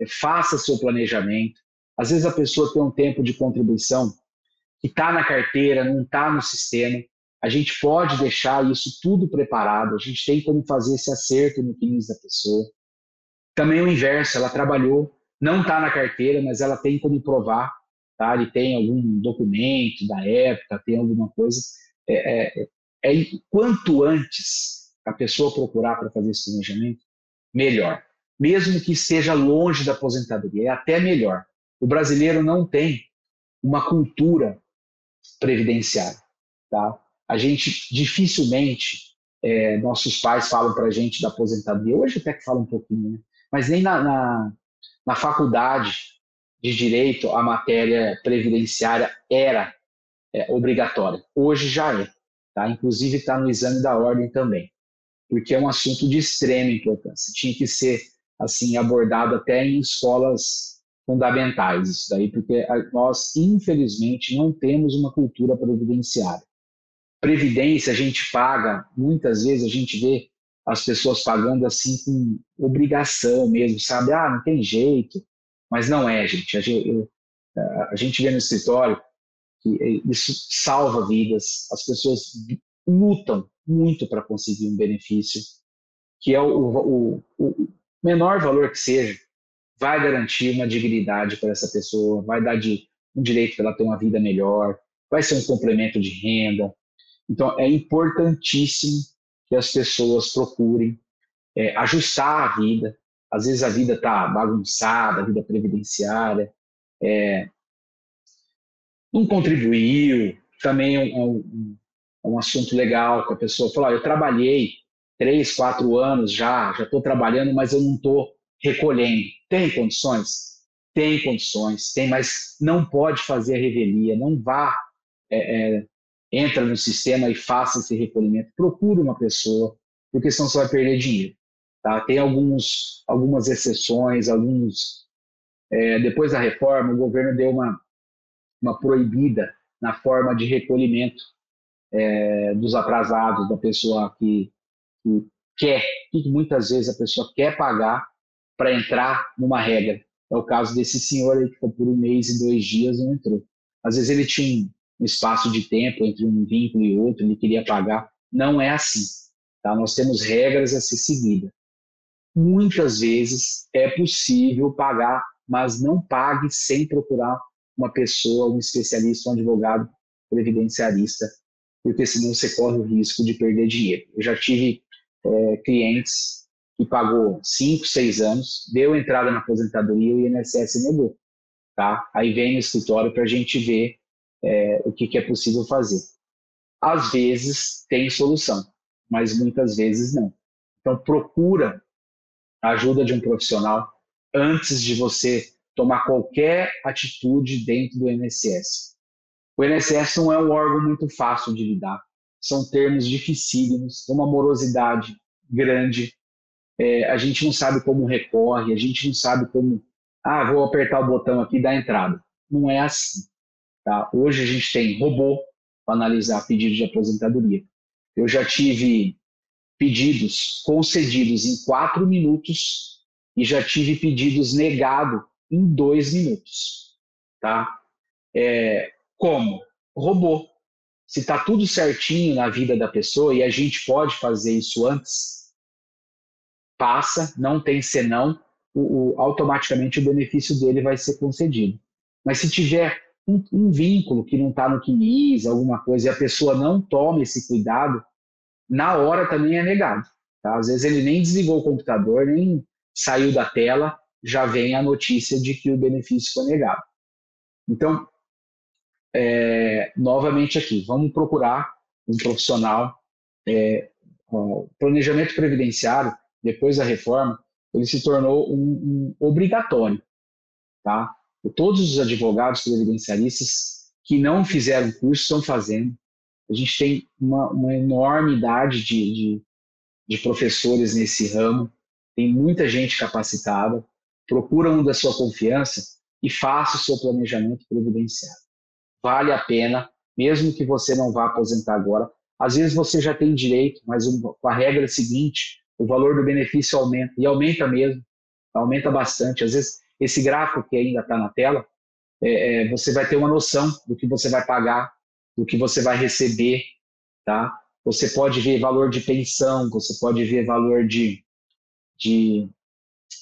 é, faça seu planejamento. Às vezes a pessoa tem um tempo de contribuição que está na carteira, não está no sistema. A gente pode deixar isso tudo preparado, a gente tem como fazer esse acerto no CNIS da pessoa. Também o inverso, ela trabalhou, não está na carteira, mas ela tem como provar, tá? ele tem algum documento da época, tem alguma coisa. É, é, é quanto antes a pessoa procurar para fazer esse planejamento, melhor. Mesmo que esteja longe da aposentadoria, é até melhor. O brasileiro não tem uma cultura previdenciária. Tá? A gente dificilmente, é, nossos pais falam para a gente da aposentadoria, hoje até que fala um pouquinho, né? mas nem na, na, na faculdade de direito a matéria previdenciária era é, obrigatória. Hoje já é. Tá? Inclusive está no exame da ordem também, porque é um assunto de extrema importância. Tinha que ser assim abordado até em escolas fundamentais isso daí, porque nós infelizmente não temos uma cultura previdenciária. Previdência a gente paga, muitas vezes a gente vê as pessoas pagando assim com obrigação mesmo, sabe? Ah, não tem jeito. Mas não é, gente. A gente, a gente vê no escritório que isso salva vidas. As pessoas lutam muito para conseguir um benefício, que é o, o, o, menor valor que seja, vai garantir uma dignidade para essa pessoa, vai dar de, um direito para ela ter uma vida melhor, vai ser um complemento de renda. Então, é importantíssimo que as pessoas procurem é, ajustar a vida. Às vezes a vida está bagunçada, a vida previdenciária, é, não contribuiu, também é um, é um, assunto legal que a pessoa fala, eu trabalhei três, quatro anos já, já estou trabalhando, mas eu não estou recolhendo. Tem condições? Tem condições, tem, mas não pode fazer a revelia, não vá é, é, entra no sistema e faça esse recolhimento. Procure uma pessoa, porque senão você vai perder dinheiro. Tá? Tem alguns, algumas exceções, alguns. É, depois da reforma, o governo deu uma, uma proibida na forma de recolhimento é, dos atrasados, da pessoa que, que quer, que muitas vezes a pessoa quer pagar para entrar numa regra. É o caso desse senhor aí que ficou por um mês e dois dias e não entrou. Às vezes ele tinha um espaço de tempo entre um vínculo e outro, ele queria pagar. Não é assim. Tá? Nós temos regras a ser seguidas. Muitas vezes é possível pagar, mas não pague sem procurar uma pessoa, um especialista, um advogado previdenciarista, porque senão você corre o risco de perder dinheiro. Eu já tive é, clientes que pagou 5, 6 anos, deu entrada na aposentadoria e o INSS negou. Tá? Aí vem no escritório para a gente ver é, o que, que é possível fazer. Às vezes tem solução, mas muitas vezes não. Então procura a ajuda de um profissional antes de você tomar qualquer atitude dentro do INSS. O INSS não é um órgão muito fácil de lidar. São termos dificílimos, uma morosidade grande. É, a gente não sabe como recorre, a gente não sabe como, ah, vou apertar o botão aqui e dar entrada. Não é assim. Tá? Hoje a gente tem robô para analisar pedido de aposentadoria. Eu já tive pedidos concedidos em quatro minutos e já tive pedidos negados em dois minutos. Tá? É, como? Robô. se está tudo certinho na vida da pessoa e a gente pode fazer isso antes, passa, não tem senão, o, o, automaticamente o benefício dele vai ser concedido. Mas se tiver um, um vínculo que não está no CNIS, alguma coisa, e a pessoa não toma esse cuidado, na hora também é negado. Tá? Às vezes ele nem desligou o computador, nem saiu da tela, já vem a notícia de que o benefício foi negado. Então, é, novamente aqui, vamos procurar um profissional. É, o planejamento previdenciário, depois da reforma, ele se tornou um, um obrigatório. Tá? Todos os advogados previdenciaristas que não fizeram curso estão fazendo. A gente tem uma, uma enormidade de, de, de professores nesse ramo, tem muita gente capacitada. Procura um da sua confiança e faça o seu planejamento previdenciário. Vale a pena, mesmo que você não vá aposentar agora. Às vezes você já tem direito, mas com a regra seguinte, o valor do benefício aumenta, e aumenta mesmo, aumenta bastante. Às vezes esse gráfico que ainda está na tela, é, é, você vai ter uma noção do que você vai pagar, do que você vai receber, tá? Você pode ver valor de pensão, você pode ver valor de, de,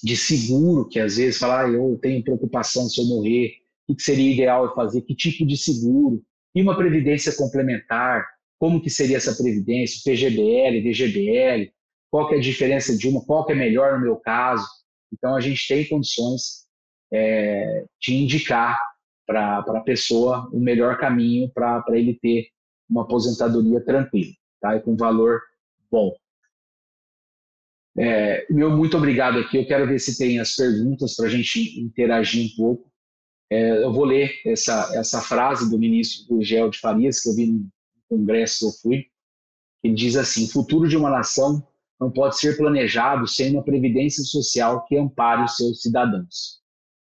de seguro, que às vezes fala, ah, eu tenho preocupação se eu morrer, o que seria ideal eu fazer, que tipo de seguro, e uma previdência complementar, como que seria essa previdência, PGBL, DGBL, qual que é a diferença de uma, qual que é melhor no meu caso. Então, a gente tem condições é, de indicar para a pessoa o melhor caminho para ele ter uma aposentadoria tranquila tá? e com valor bom. É, meu muito obrigado aqui. Eu quero ver se tem as perguntas para a gente interagir um pouco. É, eu vou ler essa, essa frase do ministro Gurgel de Farias, que eu vi no congresso que eu fui. Ele diz assim: o futuro de uma nação não pode ser planejado sem uma previdência social que ampare os seus cidadãos.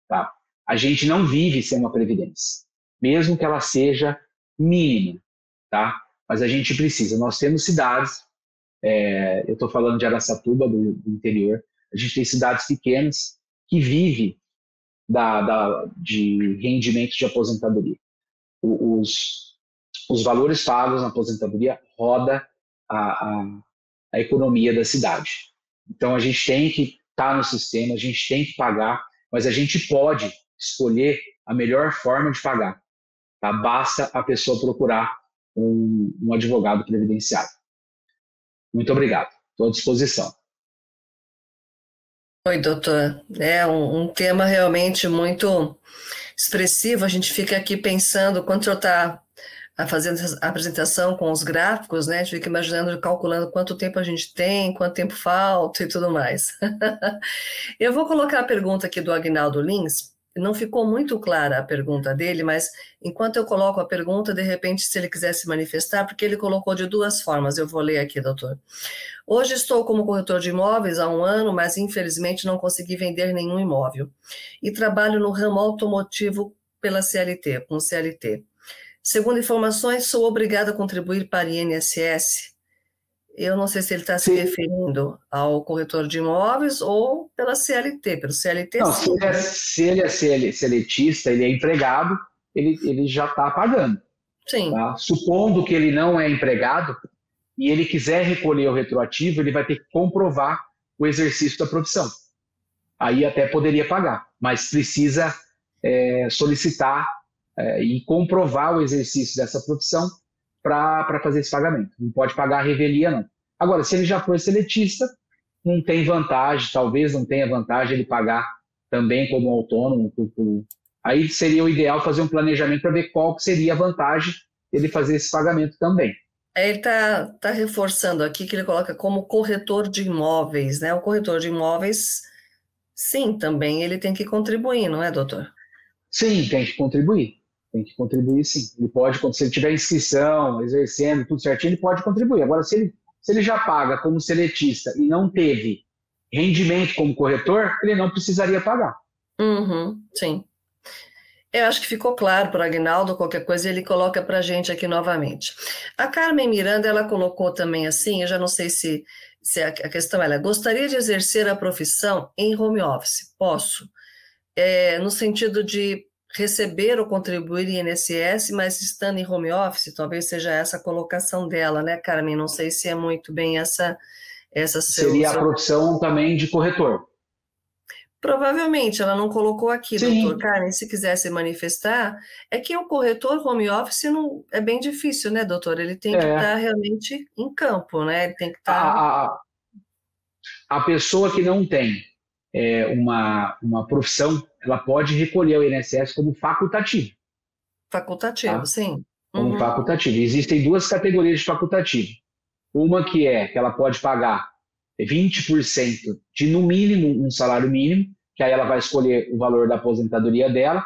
Tá? A gente não vive sem uma previdência, mesmo que ela seja mínima, tá? Mas a gente precisa. Nós temos cidades, é, eu estou falando de Araçatuba, do, do, interior, a gente tem cidades pequenas que vivem da, da, de rendimento de aposentadoria. Os, os valores pagos na aposentadoria roda a, a, a economia da cidade. Então a gente tem que estar tá no sistema, a gente tem que pagar mas a gente pode escolher a melhor forma de pagar. Tá? Basta a pessoa procurar um, um advogado previdenciário. Muito obrigado. Estou à disposição. Oi, doutor. É um, um, tema realmente muito expressivo. A gente fica aqui pensando, quando o senhor está fazendo a apresentação com os gráficos, né? A gente fica imaginando, calculando quanto tempo a gente tem, quanto tempo falta e tudo mais. Eu vou colocar a pergunta aqui do Agnaldo Lins. Não ficou muito clara a pergunta dele, mas enquanto eu coloco a pergunta, de repente, se ele quiser se manifestar, porque ele colocou de duas formas, eu vou ler aqui, doutor. Hoje estou como corretor de imóveis há um ano, mas infelizmente não consegui vender nenhum imóvel. E trabalho no ramo automotivo pela CLT, com CLT. Segundo informações, sou obrigada a contribuir para o INSS. Eu não sei se ele está se referindo ao corretor de imóveis ou pela CLT, pelo CLT. Não, se ele é, se ele é seletista, ele é empregado, ele, ele já está pagando. Sim. Tá? Supondo que ele não é empregado e ele quiser recolher o retroativo, ele vai ter que comprovar o exercício da profissão. Aí até poderia pagar, mas precisa é, solicitar é, e comprovar o exercício dessa profissão para fazer esse pagamento. Não pode pagar a revelia, não. Agora, se ele já for seletista, não tem vantagem, talvez não tenha vantagem ele pagar também como autônomo. Aí seria o ideal fazer um planejamento para ver qual seria a vantagem ele fazer esse pagamento também. Ele está tá reforçando aqui que ele coloca como corretor de imóveis, né? O corretor de imóveis, sim, também ele tem que contribuir, não é, doutor? Sim, tem que contribuir tem que contribuir sim. Ele pode, se ele tiver inscrição, exercendo, tudo certinho, ele pode contribuir. Agora, se ele, se ele já paga como seletista e não teve rendimento como corretor, ele não precisaria pagar. Uhum, sim. Eu acho que ficou claro para o Agnaldo, qualquer coisa ele coloca para a gente aqui novamente. A Carmen Miranda, ela colocou também assim, eu já não sei se, se a, a questão ela é, gostaria de exercer a profissão em home office? Posso. É, no sentido de receber ou contribuir em INSS, mas estando em home office, talvez seja essa a colocação dela, né, Carmen? Não sei se é muito bem essa essa seria seu... a profissão também de corretor. Provavelmente, ela não colocou aqui, Sim. doutor Carmen, se quiser se manifestar, é que o corretor home office não, é bem difícil, né, doutor? Ele tem é. que estar realmente em campo, né? Ele tem que estar... A, a, a pessoa que não tem é, uma, uma profissão, ela pode recolher o INSS como facultativo. Facultativo, tá? sim. Como uhum. facultativo. Existem duas categorias de facultativo. Uma que é que ela pode pagar 20% de, no mínimo, um salário mínimo, que aí ela vai escolher o valor da aposentadoria dela,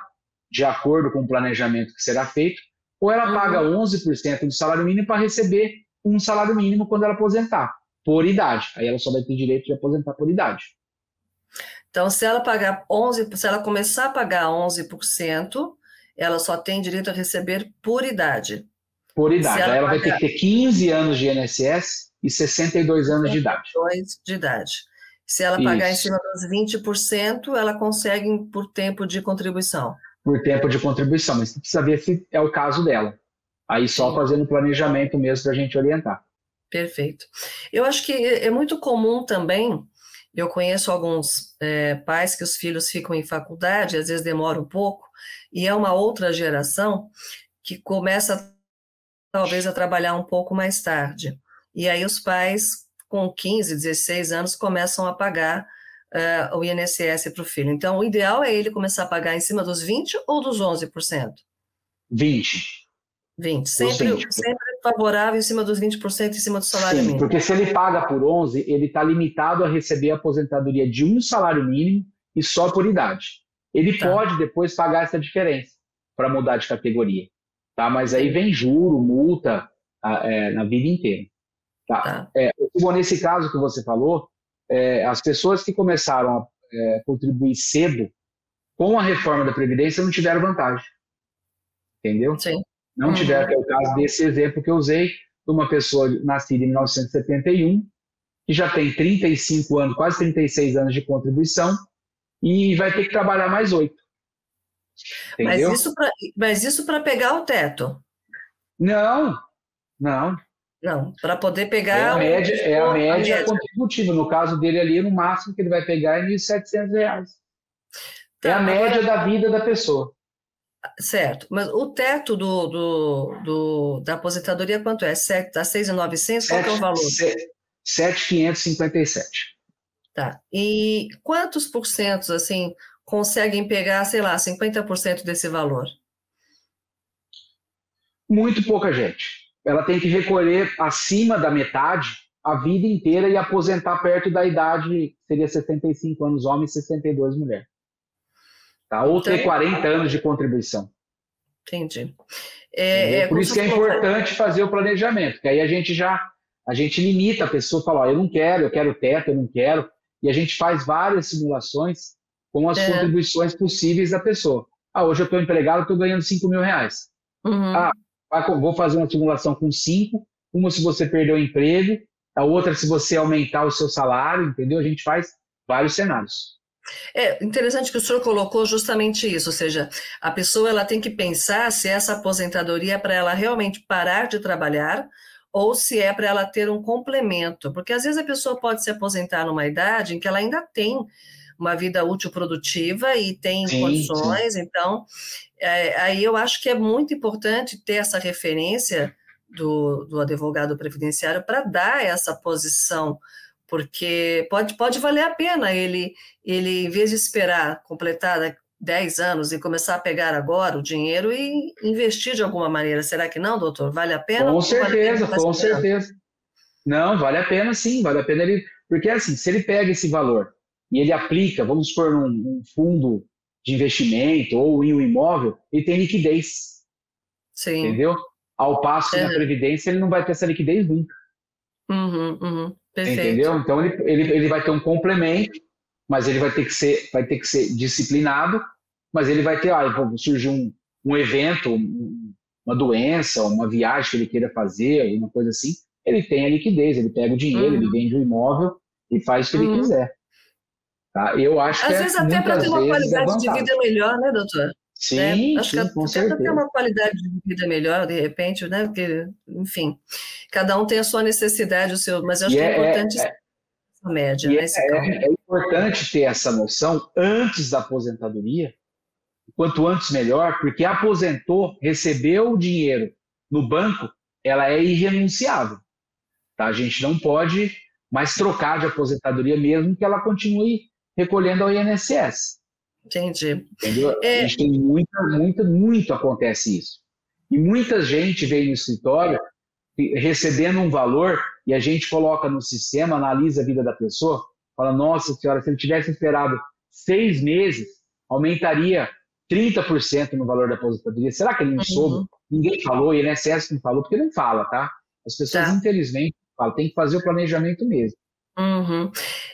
de acordo com o planejamento que será feito, ou ela uhum. paga 11% do salário mínimo para receber um salário mínimo quando ela aposentar, por idade. Aí ela só vai ter direito de aposentar por idade. Então, se ela pagar 11, se ela começar a pagar 11%, ela só tem direito a receber por idade. Por idade. Aí ela pagar... vai ter que ter 15 anos de INSS e 62 anos de idade. 62 de idade. Se ela pagar Isso. em cima dos 20%, ela consegue por tempo de contribuição. Por tempo de contribuição, mas precisa ver se é o caso dela. Aí só Sim. fazendo planejamento mesmo para a gente orientar. Perfeito. Eu acho que é muito comum também, eu conheço alguns é, pais que os filhos ficam em faculdade, às vezes demora um pouco, e é uma outra geração que começa talvez a trabalhar um pouco mais tarde. E aí os pais, com 15, 16 anos, começam a pagar uh, o INSS para o filho. Então, o ideal é ele começar a pagar em cima dos 20% ou dos 11%? 20%. 20%. Sempre, 20. sempre favorável em cima dos 20% em cima do salário Sim, mínimo. Porque se ele paga por 11, ele está limitado a receber a aposentadoria de um salário mínimo e só por idade. Ele tá. pode depois pagar essa diferença para mudar de categoria. Tá? Mas aí vem juro, multa é, na vida inteira. Tá? tá. É, bom, nesse caso que você falou, é, as pessoas que começaram a é, contribuir cedo com a reforma da Previdência não tiveram vantagem. Entendeu? Sim. Não uhum. tiveram, que é o caso desse exemplo que eu usei, de uma pessoa nascida em 1971, que já tem 35 anos, quase 36 anos de contribuição, e vai ter que trabalhar mais oito. Mas isso para pegar o teto? Não, não. Não, para poder pegar. É a média, é a média, a média contributiva. No caso dele ali, no máximo que ele vai pegar é R$ 1.700. Tá, é a média agora... da vida da pessoa. Certo, mas o teto do, do, do da aposentadoria quanto é? Está 6.900? Qual é o valor? 7.557. Tá. E quantos por cento, assim, conseguem pegar, sei lá, 50% desse valor? Muito pouca gente ela tem que recolher acima da metade a vida inteira e aposentar perto da idade, seria 75 anos homem e 62 mulher. Tá? Ou ter 40 então, anos de contribuição. Entendi. É, é, Por isso que é importante fazer o planejamento, que aí a gente já a gente limita a pessoa, fala, ó, eu não quero, eu quero teto, eu não quero, e a gente faz várias simulações com as é. contribuições possíveis da pessoa. Ah, hoje eu estou empregado, estou ganhando 5 mil reais. Uhum. Ah, vou fazer uma simulação com cinco, uma se você perder o emprego, a outra se você aumentar o seu salário, entendeu? A gente faz vários cenários. É interessante que o senhor colocou justamente isso, ou seja, a pessoa ela tem que pensar se essa aposentadoria é para ela realmente parar de trabalhar ou se é para ela ter um complemento, porque às vezes a pessoa pode se aposentar numa idade em que ela ainda tem uma vida útil produtiva e tem sim, condições, sim. então é, aí eu acho que é muito importante ter essa referência do, do advogado previdenciário para dar essa posição, porque pode, pode valer a pena ele, ele, em vez de esperar completar 10 anos e começar a pegar agora o dinheiro e investir de alguma maneira. Será que não, doutor? Vale a pena? Com certeza, vale com certeza. Não, vale a pena sim, vale a pena ele. Porque assim, se ele pega esse valor e ele aplica, vamos supor, num, num fundo de investimento ou em um imóvel, ele tem liquidez. Sim. Entendeu? Ao passo que na Previdência ele não vai ter essa liquidez nunca. Uhum, uhum. Perfeito. Entendeu? Então ele, ele, ele vai ter um complemento, mas ele vai ter que ser, vai ter que ser disciplinado, mas ele vai ter, ah, surgir um, um evento, uma doença, uma viagem que ele queira fazer, alguma coisa assim, ele tem a liquidez, ele pega o dinheiro, uhum. ele vende o imóvel e faz o que ele uhum. quiser. Tá? Eu acho Às que é vezes é, até para ter uma qualidade de vida melhor, né, doutor? Sim, né? Acho sim, que com certeza. ter uma qualidade de vida melhor, de repente, né? Porque, enfim, cada um tem a sua necessidade, o seu, mas eu acho que é, é- importante é- essa média, né? é, é- é importante ter essa noção antes da aposentadoria, quanto antes melhor, porque aposentou, recebeu o dinheiro no banco, ela é irrenunciável. Tá? A gente não pode mais trocar de aposentadoria mesmo que ela continue recolhendo ao INSS. Entendi. Entendeu? É. A gente tem muita, muita, muito acontece isso. E muita gente vem no escritório recebendo um valor e a gente coloca no sistema, analisa a vida da pessoa, fala, nossa senhora, se ele tivesse esperado seis meses, aumentaria 30% no valor da aposentadoria. Será que ele não Uhum. soube? Ninguém falou, o INSS não falou, porque não fala, tá? As pessoas, Tá. infelizmente, falam, tem que fazer o planejamento mesmo. Uhum.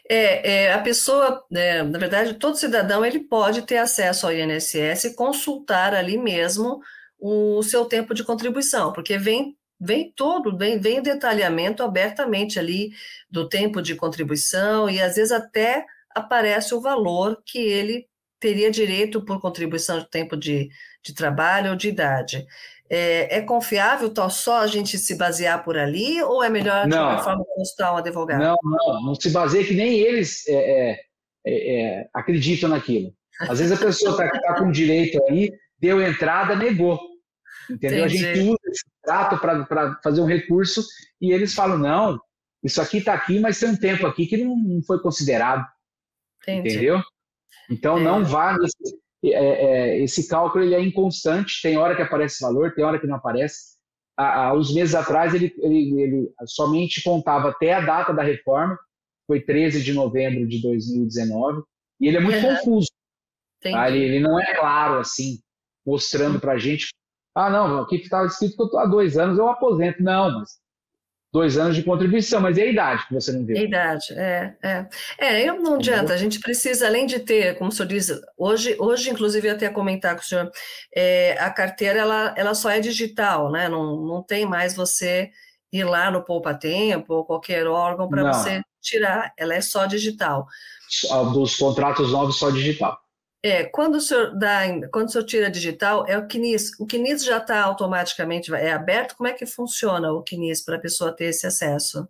É, é, a pessoa, né, na verdade, todo cidadão ele pode ter acesso ao INSS e consultar ali mesmo o seu tempo de contribuição, porque vem, vem todo, vem, vem o detalhamento abertamente ali do tempo de contribuição e às vezes até aparece o valor que ele teria direito por contribuição de tempo de, de trabalho ou de idade. É, é confiável tal só a gente se basear por ali ou é melhor, de Não. qualquer forma, consultar um advogado? Não, não, não se baseia que nem eles é, é, é, é, acreditam naquilo. Às vezes a pessoa está com direito aí, deu entrada, negou. Entendeu? A gente Entendi. usa esse trato para fazer um recurso e eles falam: não, isso aqui está aqui, mas tem um tempo aqui que não, não foi considerado. Entendi. Entendeu? Então É. não vá nesse. É, é, esse cálculo ele é inconstante, tem hora que aparece valor, tem hora que não aparece. Há, há uns meses atrás ele, ele, ele somente contava até a data da reforma, foi 13 de novembro de 2019, e ele é muito Uhum. confuso. Tá? Ele, ele não é claro assim, mostrando para a gente. Ah, não, aqui estava escrito que eu estou há dois anos, eu aposento. Não, mas dois anos de contribuição, mas e a idade que você não É viu? idade, é, é. É, eu, não adianta, a gente precisa, além de ter, como o senhor diz, hoje, hoje inclusive, eu até comentar com o senhor, é, a carteira, ela, ela só é digital, né? Não, não tem mais você ir lá no Poupa Tempo ou qualquer órgão para você tirar, ela é só digital. Dos contratos novos só digital. É, quando o senhor dá, quando o senhor tira digital, é o CNIS. O CNIS já está automaticamente, é aberto? Como é que funciona o CNIS para a pessoa ter esse acesso?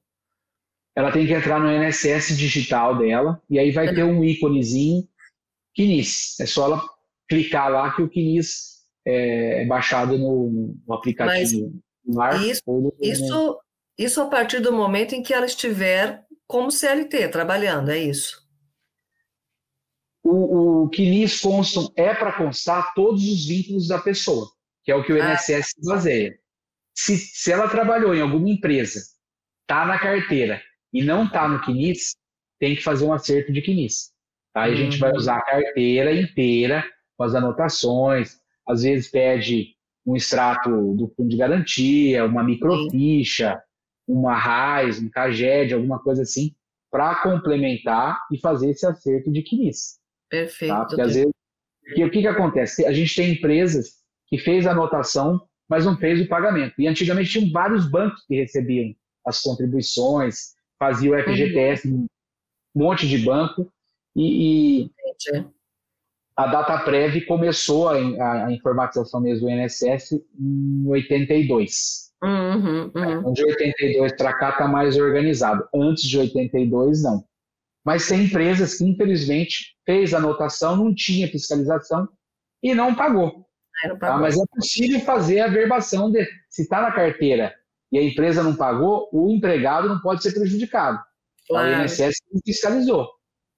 ela tem que entrar no INSS digital dela, e aí vai ter um íconezinho Quinis. É só ela clicar lá que o Quinis é baixado no, no aplicativo no ar. isso- no- Isso, isso a partir do momento em que ela estiver como CLT, trabalhando, é isso? O, o Quinis constam é para constar todos os vínculos da pessoa, que é o que o Ah. INSS se baseia. Se, se ela trabalhou em alguma empresa, está na carteira e não está no Quinis, tem que fazer um acerto de. Tá? Aí a gente vai Uhum. usar a carteira inteira com as anotações, às vezes pede um extrato do fundo de garantia, uma microficha, uma RAIS, um CAGED, alguma coisa assim, para complementar e fazer esse acerto de Quinis. Perfeito. Tá? Porque às vezes, porque o que, que acontece? A gente tem empresas que fez a anotação, mas não fez o pagamento. E antigamente tinham vários bancos que recebiam as contribuições, faziam o FGTS, um monte de banco, e, e a data prévia começou a, a, a informatização mesmo do INSS em 82. Uhum, uhum. Então, de 82 para cá está mais organizado. Antes de 82, não. Mas tem empresas que, infelizmente, fez a anotação, não tinha fiscalização e não pagou. Aí não Tá? pagou. Mas é possível fazer a verbação de se está na carteira e a empresa não pagou, o empregado não pode ser prejudicado. Claro. O INSS não fiscalizou.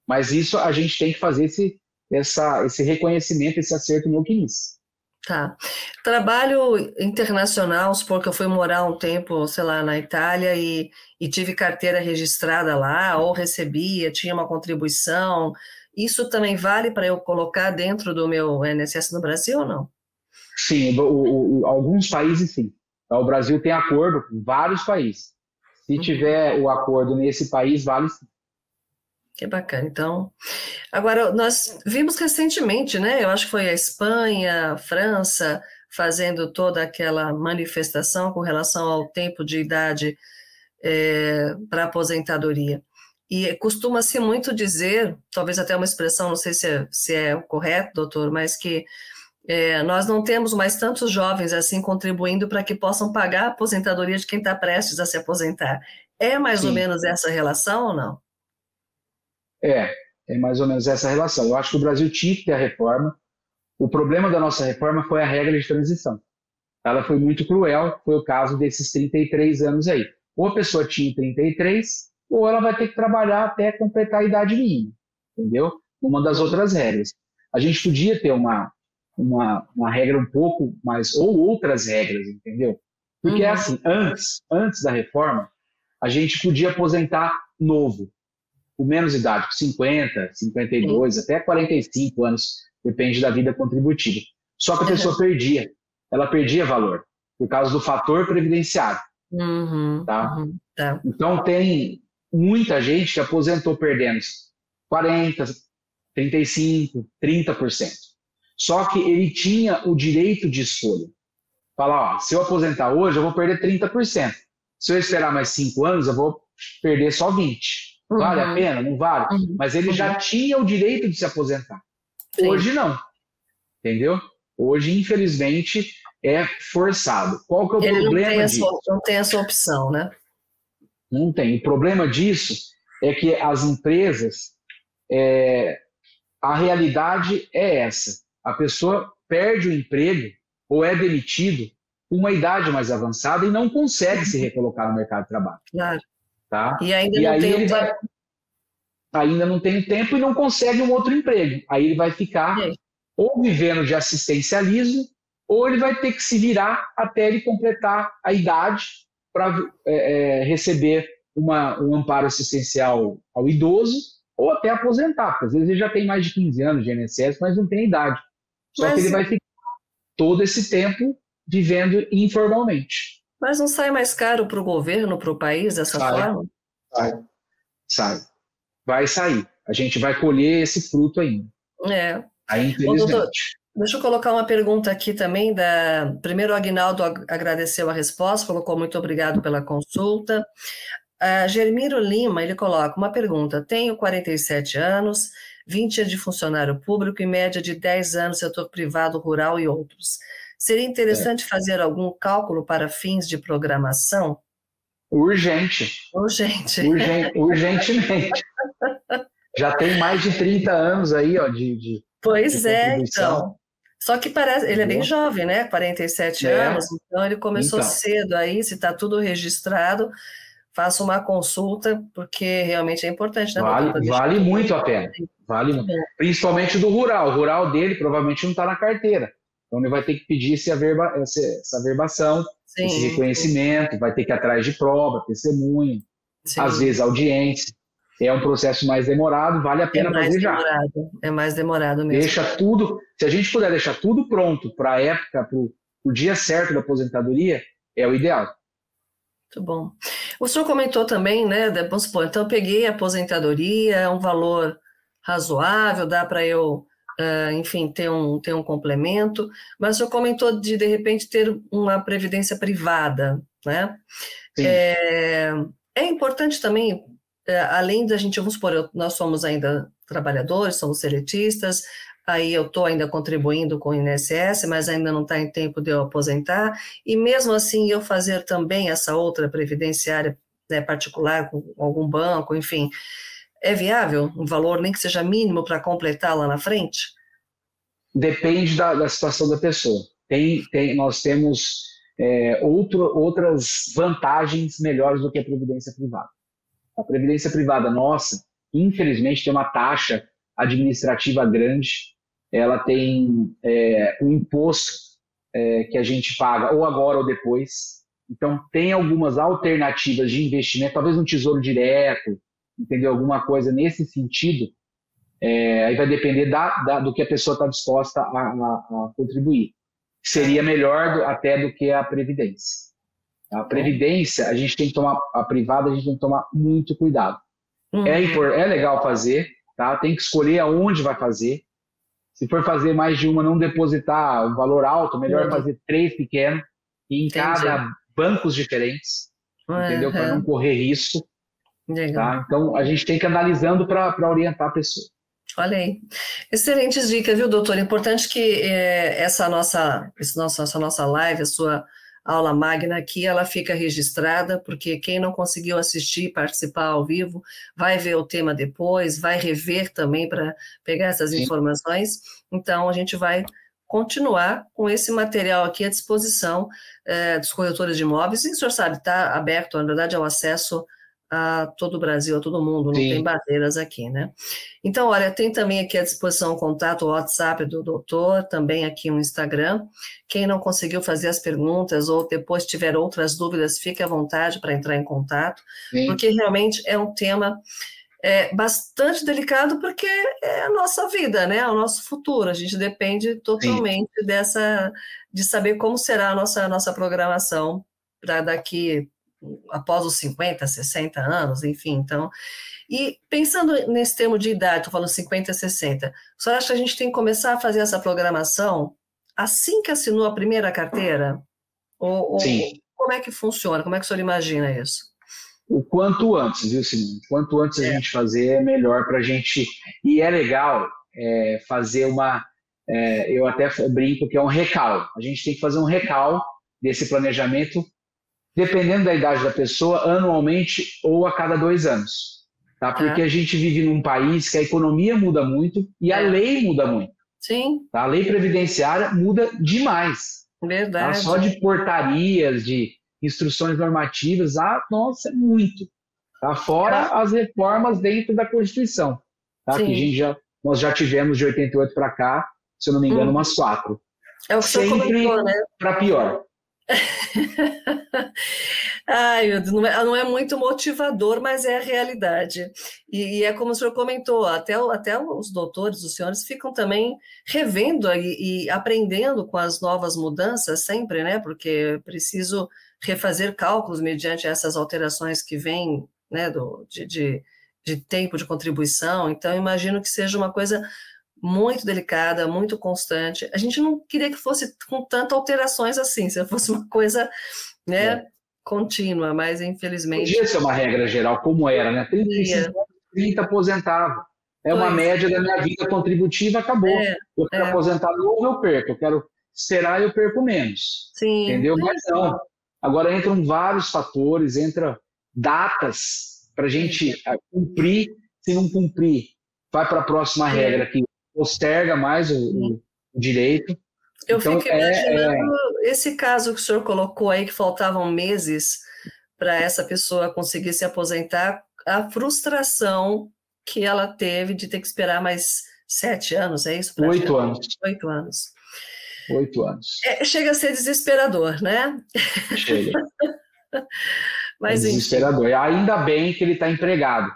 Mas isso a gente tem que fazer esse, essa, esse reconhecimento, esse acerto no CNIS. Tá. Trabalho internacional, supor que eu fui morar um tempo, sei lá, na Itália e, e tive carteira registrada lá, ou recebia, tinha uma contribuição. Isso também vale para eu colocar dentro do meu INSS no Brasil ou não? Sim, o, o, alguns países sim. O Brasil tem acordo com vários países. Se Uhum. tiver o acordo nesse país, vale sim. Que bacana. Então, agora nós vimos recentemente, né? Eu acho que foi a Espanha, a França, fazendo toda aquela manifestação com relação ao tempo de idade é, para aposentadoria. E costuma-se muito dizer, talvez até uma expressão, não sei se é, se é o correto, doutor, mas que é, nós não temos mais tantos jovens assim contribuindo para que possam pagar a aposentadoria de quem está prestes a se aposentar. É mais Sim. ou menos essa relação ou não? É, é mais ou menos essa relação. Eu acho que o Brasil tinha que ter a reforma. O problema da nossa reforma foi a regra de transição. Ela foi muito cruel, foi o caso desses 33 anos aí. Ou a pessoa tinha 33, ou ela vai ter que trabalhar até completar a idade mínima, entendeu? Uma das outras regras. A gente podia ter uma, uma, uma regra um pouco mais, ou outras regras, entendeu? Porque uhum. assim, antes, antes da reforma, a gente podia aposentar novo, com menos idade, 50, 52, uhum. até 45 anos, depende da vida contributiva. Só que a pessoa uhum. perdia, ela perdia valor, por causa do fator previdenciário. Uhum, tá? Uhum, tá? Então tem muita gente que aposentou perdendo 40, 35, 30%. Só que ele tinha o direito de escolha. Falar, ó, se eu aposentar hoje, eu vou perder 30%. Se eu esperar mais 5 anos, eu vou perder só 20%. Uhum. Vale a pena? Não vale? Uhum. Mas ele já uhum. tinha o direito de se aposentar. Sim. Hoje não. Entendeu? Hoje, infelizmente, é forçado. Qual que é o ele problema não? Essa, não tem essa opção, né? Não tem. O problema disso é que as empresas, é, a realidade é essa. A pessoa perde o emprego ou é demitido com uma idade mais avançada e não consegue se recolocar no mercado de trabalho. Claro. Tá? E ainda e não tem ele vai, ainda não tem tempo e não consegue um outro emprego. Aí ele vai ficar é. ou vivendo de assistencialismo ou ele vai ter que se virar até ele completar a idade para é, é, receber uma, um amparo assistencial ao idoso ou até aposentar, porque às vezes ele já tem mais de 15 anos de INSS, mas não tem idade. Só mas, que ele vai ficar todo esse tempo vivendo informalmente. Mas não sai mais caro para o governo, para o país, dessa sai, forma? Sai, sai. Vai sair. A gente vai colher esse fruto ainda. É. Aí, infelizmente. Ô, doutor, Deixa eu colocar uma pergunta aqui também. Da... Primeiro, o Agnaldo agradeceu a resposta, colocou muito obrigado pela consulta. A Germiro Lima, ele coloca uma pergunta. Tenho 47 anos, 20 anos de funcionário público e média de 10 anos setor privado, rural e outros. Seria interessante é. fazer algum cálculo para fins de programação? Urgente. Urgente. Urgente urgentemente. Já tem mais de 30 anos aí, ó, de, de Pois é, então. Só que parece, ele é bem jovem, né? 47 é. anos, então ele começou então. cedo aí, se está tudo registrado, faça uma consulta, porque realmente é importante, né? Vale, vale muito a pena. Vale muito. Principalmente do rural. O rural dele provavelmente não está na carteira. Então ele vai ter que pedir esse averba, essa verbação, sim, esse reconhecimento, vai ter que ir atrás de prova, testemunho, sim. às vezes audiência é um processo mais demorado, vale a é pena é fazer demorado, já. É mais demorado mesmo. Deixa tudo, se a gente puder deixar tudo pronto para a época, para o dia certo da aposentadoria, é o ideal. Muito bom. O senhor comentou também, né? Vamos supor, então eu peguei a aposentadoria, é um valor razoável, dá para eu, uh, enfim, ter um, ter um complemento, mas o senhor comentou de, de repente, ter uma previdência privada, né? É, é importante também além da gente, vamos supor, nós somos ainda trabalhadores, somos seletistas, aí eu estou ainda contribuindo com o INSS, mas ainda não está em tempo de eu aposentar, e mesmo assim eu fazer também essa outra previdenciária né, particular com algum banco, enfim, é viável um valor nem que seja mínimo para completar lá na frente? Depende da, da situação da pessoa. Tem, tem, nós temos é, outro, outras vantagens melhores do que a previdência privada. A previdência privada nossa, infelizmente, tem uma taxa administrativa grande, ela tem é, um imposto é, que a gente paga ou agora ou depois. Então, tem algumas alternativas de investimento, talvez um tesouro direto, entendeu? Alguma coisa nesse sentido. É, aí vai depender da, da, do que a pessoa está disposta a, a, a, contribuir. Seria melhor do, até do que a Previdência. A previdência, a gente tem que tomar, a privada, a gente tem que tomar muito cuidado. Uhum. É, é legal fazer, tá? Tem que escolher aonde vai fazer. Se for fazer mais de uma, não depositar um valor alto, melhor uhum. fazer três pequenos e em Entendi. cada bancos diferentes, uhum. entendeu? Para não correr risco. Tá? Então a gente tem que ir analisando para orientar a pessoa. Olha aí. Excelentes dicas, viu, doutor? Importante que é, essa, nossa, nossa, essa nossa live, a sua aula magna aqui, ela fica registrada, porque quem não conseguiu assistir, participar ao vivo, vai ver o tema depois, vai rever também para pegar essas Sim. informações. Então, a gente vai continuar com esse material aqui à disposição é, dos corretores de imóveis. E o senhor sabe, está aberto, na verdade, ao acesso a todo o Brasil, a todo mundo, não Sim. tem barreiras aqui, né? Então, olha, tem também aqui à disposição o contato, o WhatsApp do doutor, também aqui no Instagram. Quem não conseguiu fazer as perguntas ou depois tiver outras dúvidas, fique à vontade para entrar em contato, Sim. porque realmente é um tema é, bastante delicado, porque é a nossa vida, né? É o nosso futuro. A gente depende totalmente Sim. dessa, de saber como será a nossa, a nossa programação para daqui após os 50, 60 anos, enfim, então. E pensando nesse termo de idade, estou falando 50, 60, o senhor acha que a gente tem que começar a fazer essa programação assim que assinou a primeira carteira? Ou, Sim. Ou, como é que funciona? Como é que o senhor imagina isso? O quanto antes, viu, Simone? Quanto antes é. a gente fazer é melhor para a gente. E é legal é, fazer uma. É, eu até brinco que é um recal. A gente tem que fazer um recal desse planejamento dependendo da idade da pessoa, anualmente ou a cada dois anos. Tá? Porque é. a gente vive num país que a economia muda muito e a é. lei muda muito. Sim. Tá? A lei previdenciária muda demais. Verdade. Tá? Só de portarias, de instruções normativas, ah, nossa, é muito. Tá? Fora é. as reformas dentro da Constituição. Tá? Que a gente já, nós já tivemos de 88 para cá, se eu não me engano, hum. umas quatro. É o que Sempre né? para pior. Ai, não é, não é, muito motivador, mas é a realidade. E, e, é como o senhor comentou, até, até os doutores, os senhores, ficam também revendo e, e aprendendo com as novas mudanças sempre, né? Porque preciso refazer cálculos mediante essas alterações que vêm né, do, de, de, de tempo de contribuição. Então, imagino que seja uma coisa muito delicada, muito constante. A gente não queria que fosse com tantas alterações assim, se fosse uma coisa né, é. contínua, mas infelizmente. Podia ser uma regra geral, como era, né? 35 30 aposentava. É uma média da minha vida contributiva, acabou. É, eu quero é. aposentar novo, eu perco. Eu quero esperar, eu perco menos. Sim. Entendeu? Mas não. Agora entram vários fatores, entra datas para a gente eh, cumprir. Se não cumprir, vai para a próxima regra que posterga mais o, o direito. Eu então, fico é, imaginando é... esse caso que o senhor colocou aí, que faltavam meses para essa pessoa conseguir se aposentar, a frustração que ela teve de ter que esperar mais sete anos, é isso? Oito anos. Oito anos. Oito anos. É, chega a ser desesperador, né? Chega. Mas, é desesperador. Enfim. Ainda bem que ele está empregado.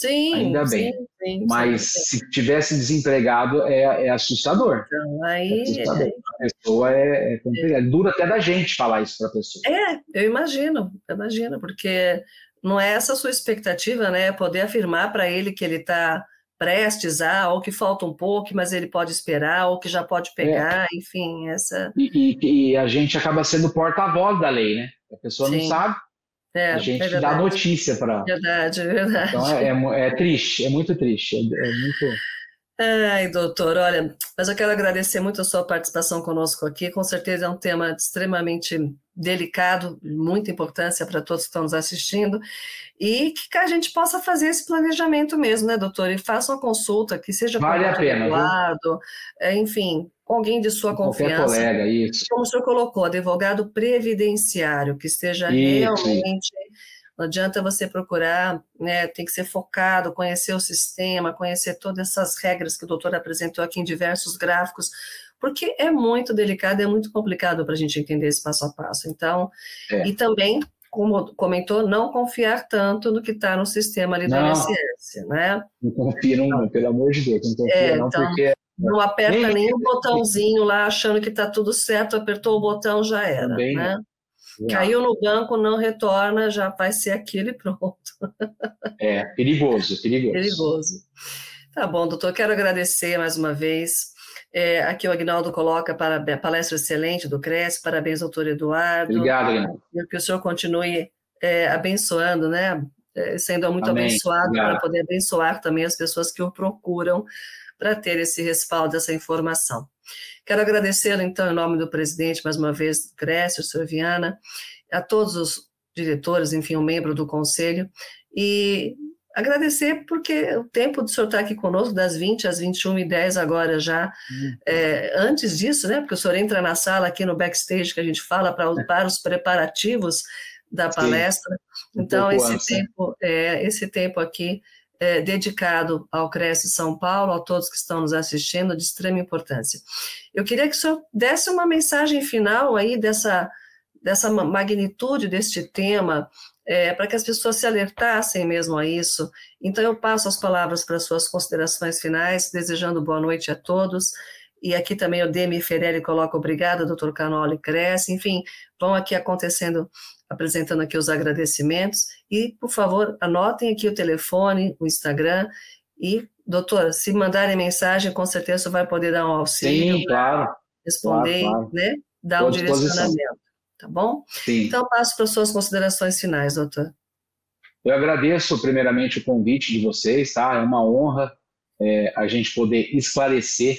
Sim, ainda bem. Sim, sim, Mas sim. se tivesse desempregado, é, é assustador. Então, aí. É assustador. É... A pessoa é, é complicado. Dura até da gente falar isso para a pessoa. É, eu imagino, eu imagino, porque não é essa a sua expectativa, né? Poder afirmar para ele que ele está prestes a, ou que falta um pouco, mas ele pode esperar, ou que já pode pegar, é. enfim, essa. E, e, e, a gente acaba sendo porta-voz da lei, né? A pessoa não sabe é, a gente é dá notícia para. Verdade, verdade. Então é, é, é, triste, é muito triste, é, é, muito. Ai, doutor, olha, mas eu quero agradecer muito a sua participação conosco aqui. Com certeza é um tema extremamente delicado, muita importância para todos que estão nos assistindo, e que a gente possa fazer esse planejamento mesmo, né, doutor? E faça uma consulta que seja vale a pena, é, enfim, com alguém de sua confiança. colega, isso. Como o senhor colocou, advogado previdenciário, que esteja isso. realmente. Não adianta você procurar, né, tem que ser focado, conhecer o sistema, conhecer todas essas regras que o doutor apresentou aqui em diversos gráficos, porque é muito delicado, é muito complicado para a gente entender esse passo a passo. Então, é. e também, como comentou, não confiar tanto no que está no sistema ali do não, INSS, né? Não confia, não, pelo amor de Deus, não confia é, não, então, porque não aperta nem o botãozinho lá achando que está tudo certo, apertou o botão, já era. Bem, né? Caiu no banco, não retorna, já vai ser aquilo e pronto. É, perigoso, perigoso. Perigoso. Tá bom, doutor, quero agradecer mais uma vez. É, aqui o Agnaldo coloca para palestra excelente do CRES, parabéns, doutor Eduardo. Obrigado, Agnaldo. Que o senhor continue é, abençoando, né? É, sendo muito Amém. abençoado para poder abençoar também as pessoas que o procuram para ter esse respaldo, essa informação. Quero agradecê-lo, então, em nome do presidente, mais uma vez, Grécio, senhor Viana, a todos os diretores, enfim, o um membro do conselho, e agradecer porque o tempo do senhor estar aqui conosco, das 20 às 21 e 10 agora já, é, antes disso, né, porque o senhor entra na sala aqui no backstage que a gente fala para, para os preparativos da palestra, Sim, então esse antes, tempo, é, esse tempo aqui é, dedicado ao Cresce São Paulo, a todos que estão nos assistindo, de extrema importância. Eu queria que o senhor desse uma mensagem final aí dessa, dessa magnitude deste tema, é, para que as pessoas se alertassem mesmo a isso. Então, eu passo as palavras para suas considerações finais, desejando boa noite a todos. E aqui também o Demi Ferelli coloca obrigada, doutor Canoli Cresce. Enfim, vão aqui acontecendo, apresentando aqui os agradecimentos. E, por favor, anotem aqui o telefone, o Instagram. E, doutor, se mandarem mensagem, com certeza vai poder dar um auxílio. Sim, claro. Responder, claro, claro. né? Dar um direcionamento tá bom? Sim. Então, passo para suas considerações finais, doutor. Eu agradeço primeiramente o convite de vocês, tá? É uma honra é, a gente poder esclarecer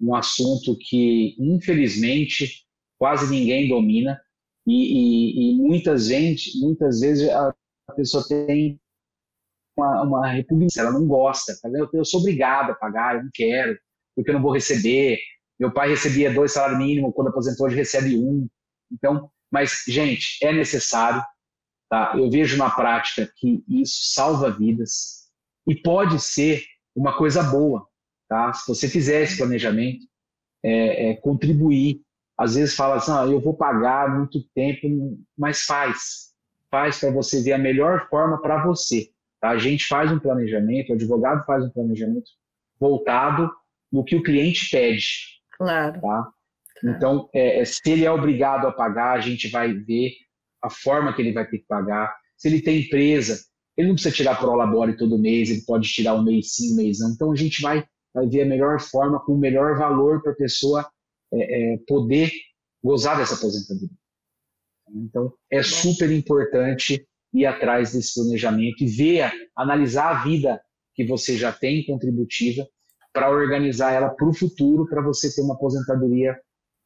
um assunto que, infelizmente, quase ninguém domina e, e, e muitas, gente, muitas vezes a, pessoa tem uma, uma repugnação, ela não gosta, eu, eu sou obrigado a pagar, eu não quero, porque eu não vou receber. Meu pai recebia dois salários mínimos, quando aposentou, hoje recebe um. Então, mas, gente, é necessário. Tá? Eu vejo na prática que isso salva vidas e pode ser uma coisa boa. Tá? Se você fizer esse planejamento, é, é, contribuir. Às vezes fala assim, ah, eu vou pagar muito tempo, mas faz. Faz para você ver a melhor forma para você. Tá? A gente faz um planejamento, o advogado faz um planejamento voltado no que o cliente pede. Claro. Tá? Então, é, é, se ele é obrigado a pagar, a gente vai ver a forma que ele vai ter que pagar. Se ele tem empresa, ele não precisa tirar pro labore todo mês, ele pode tirar um mês sim, um mês não. Então, a gente vai, vai ver a melhor forma, com o melhor valor para a pessoa é, é, poder gozar dessa aposentadoria. Então, é super importante ir atrás desse planejamento e ver, analisar a vida que você já tem contributiva para organizar ela para o futuro, para você ter uma aposentadoria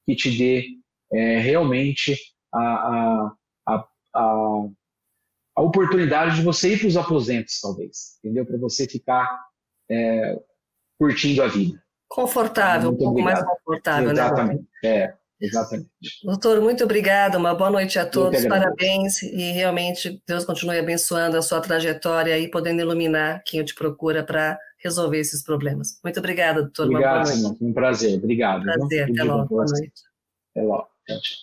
que te dê é, realmente a, a, a, a, oportunidade de você ir para os aposentos, talvez, entendeu? Para você ficar é, curtindo a vida. Confortável, muito um pouco obrigado. mais confortável, exatamente. né? É, exatamente. Doutor, muito obrigado, uma boa noite a todos, parabéns e realmente Deus continue abençoando a sua trajetória e podendo iluminar quem te procura para resolver esses problemas. Muito obrigada, doutor. Obrigado, Simão. Um prazer. Obrigado. Prazer. Até logo. Boa noite. Até logo. Tchau, tchau.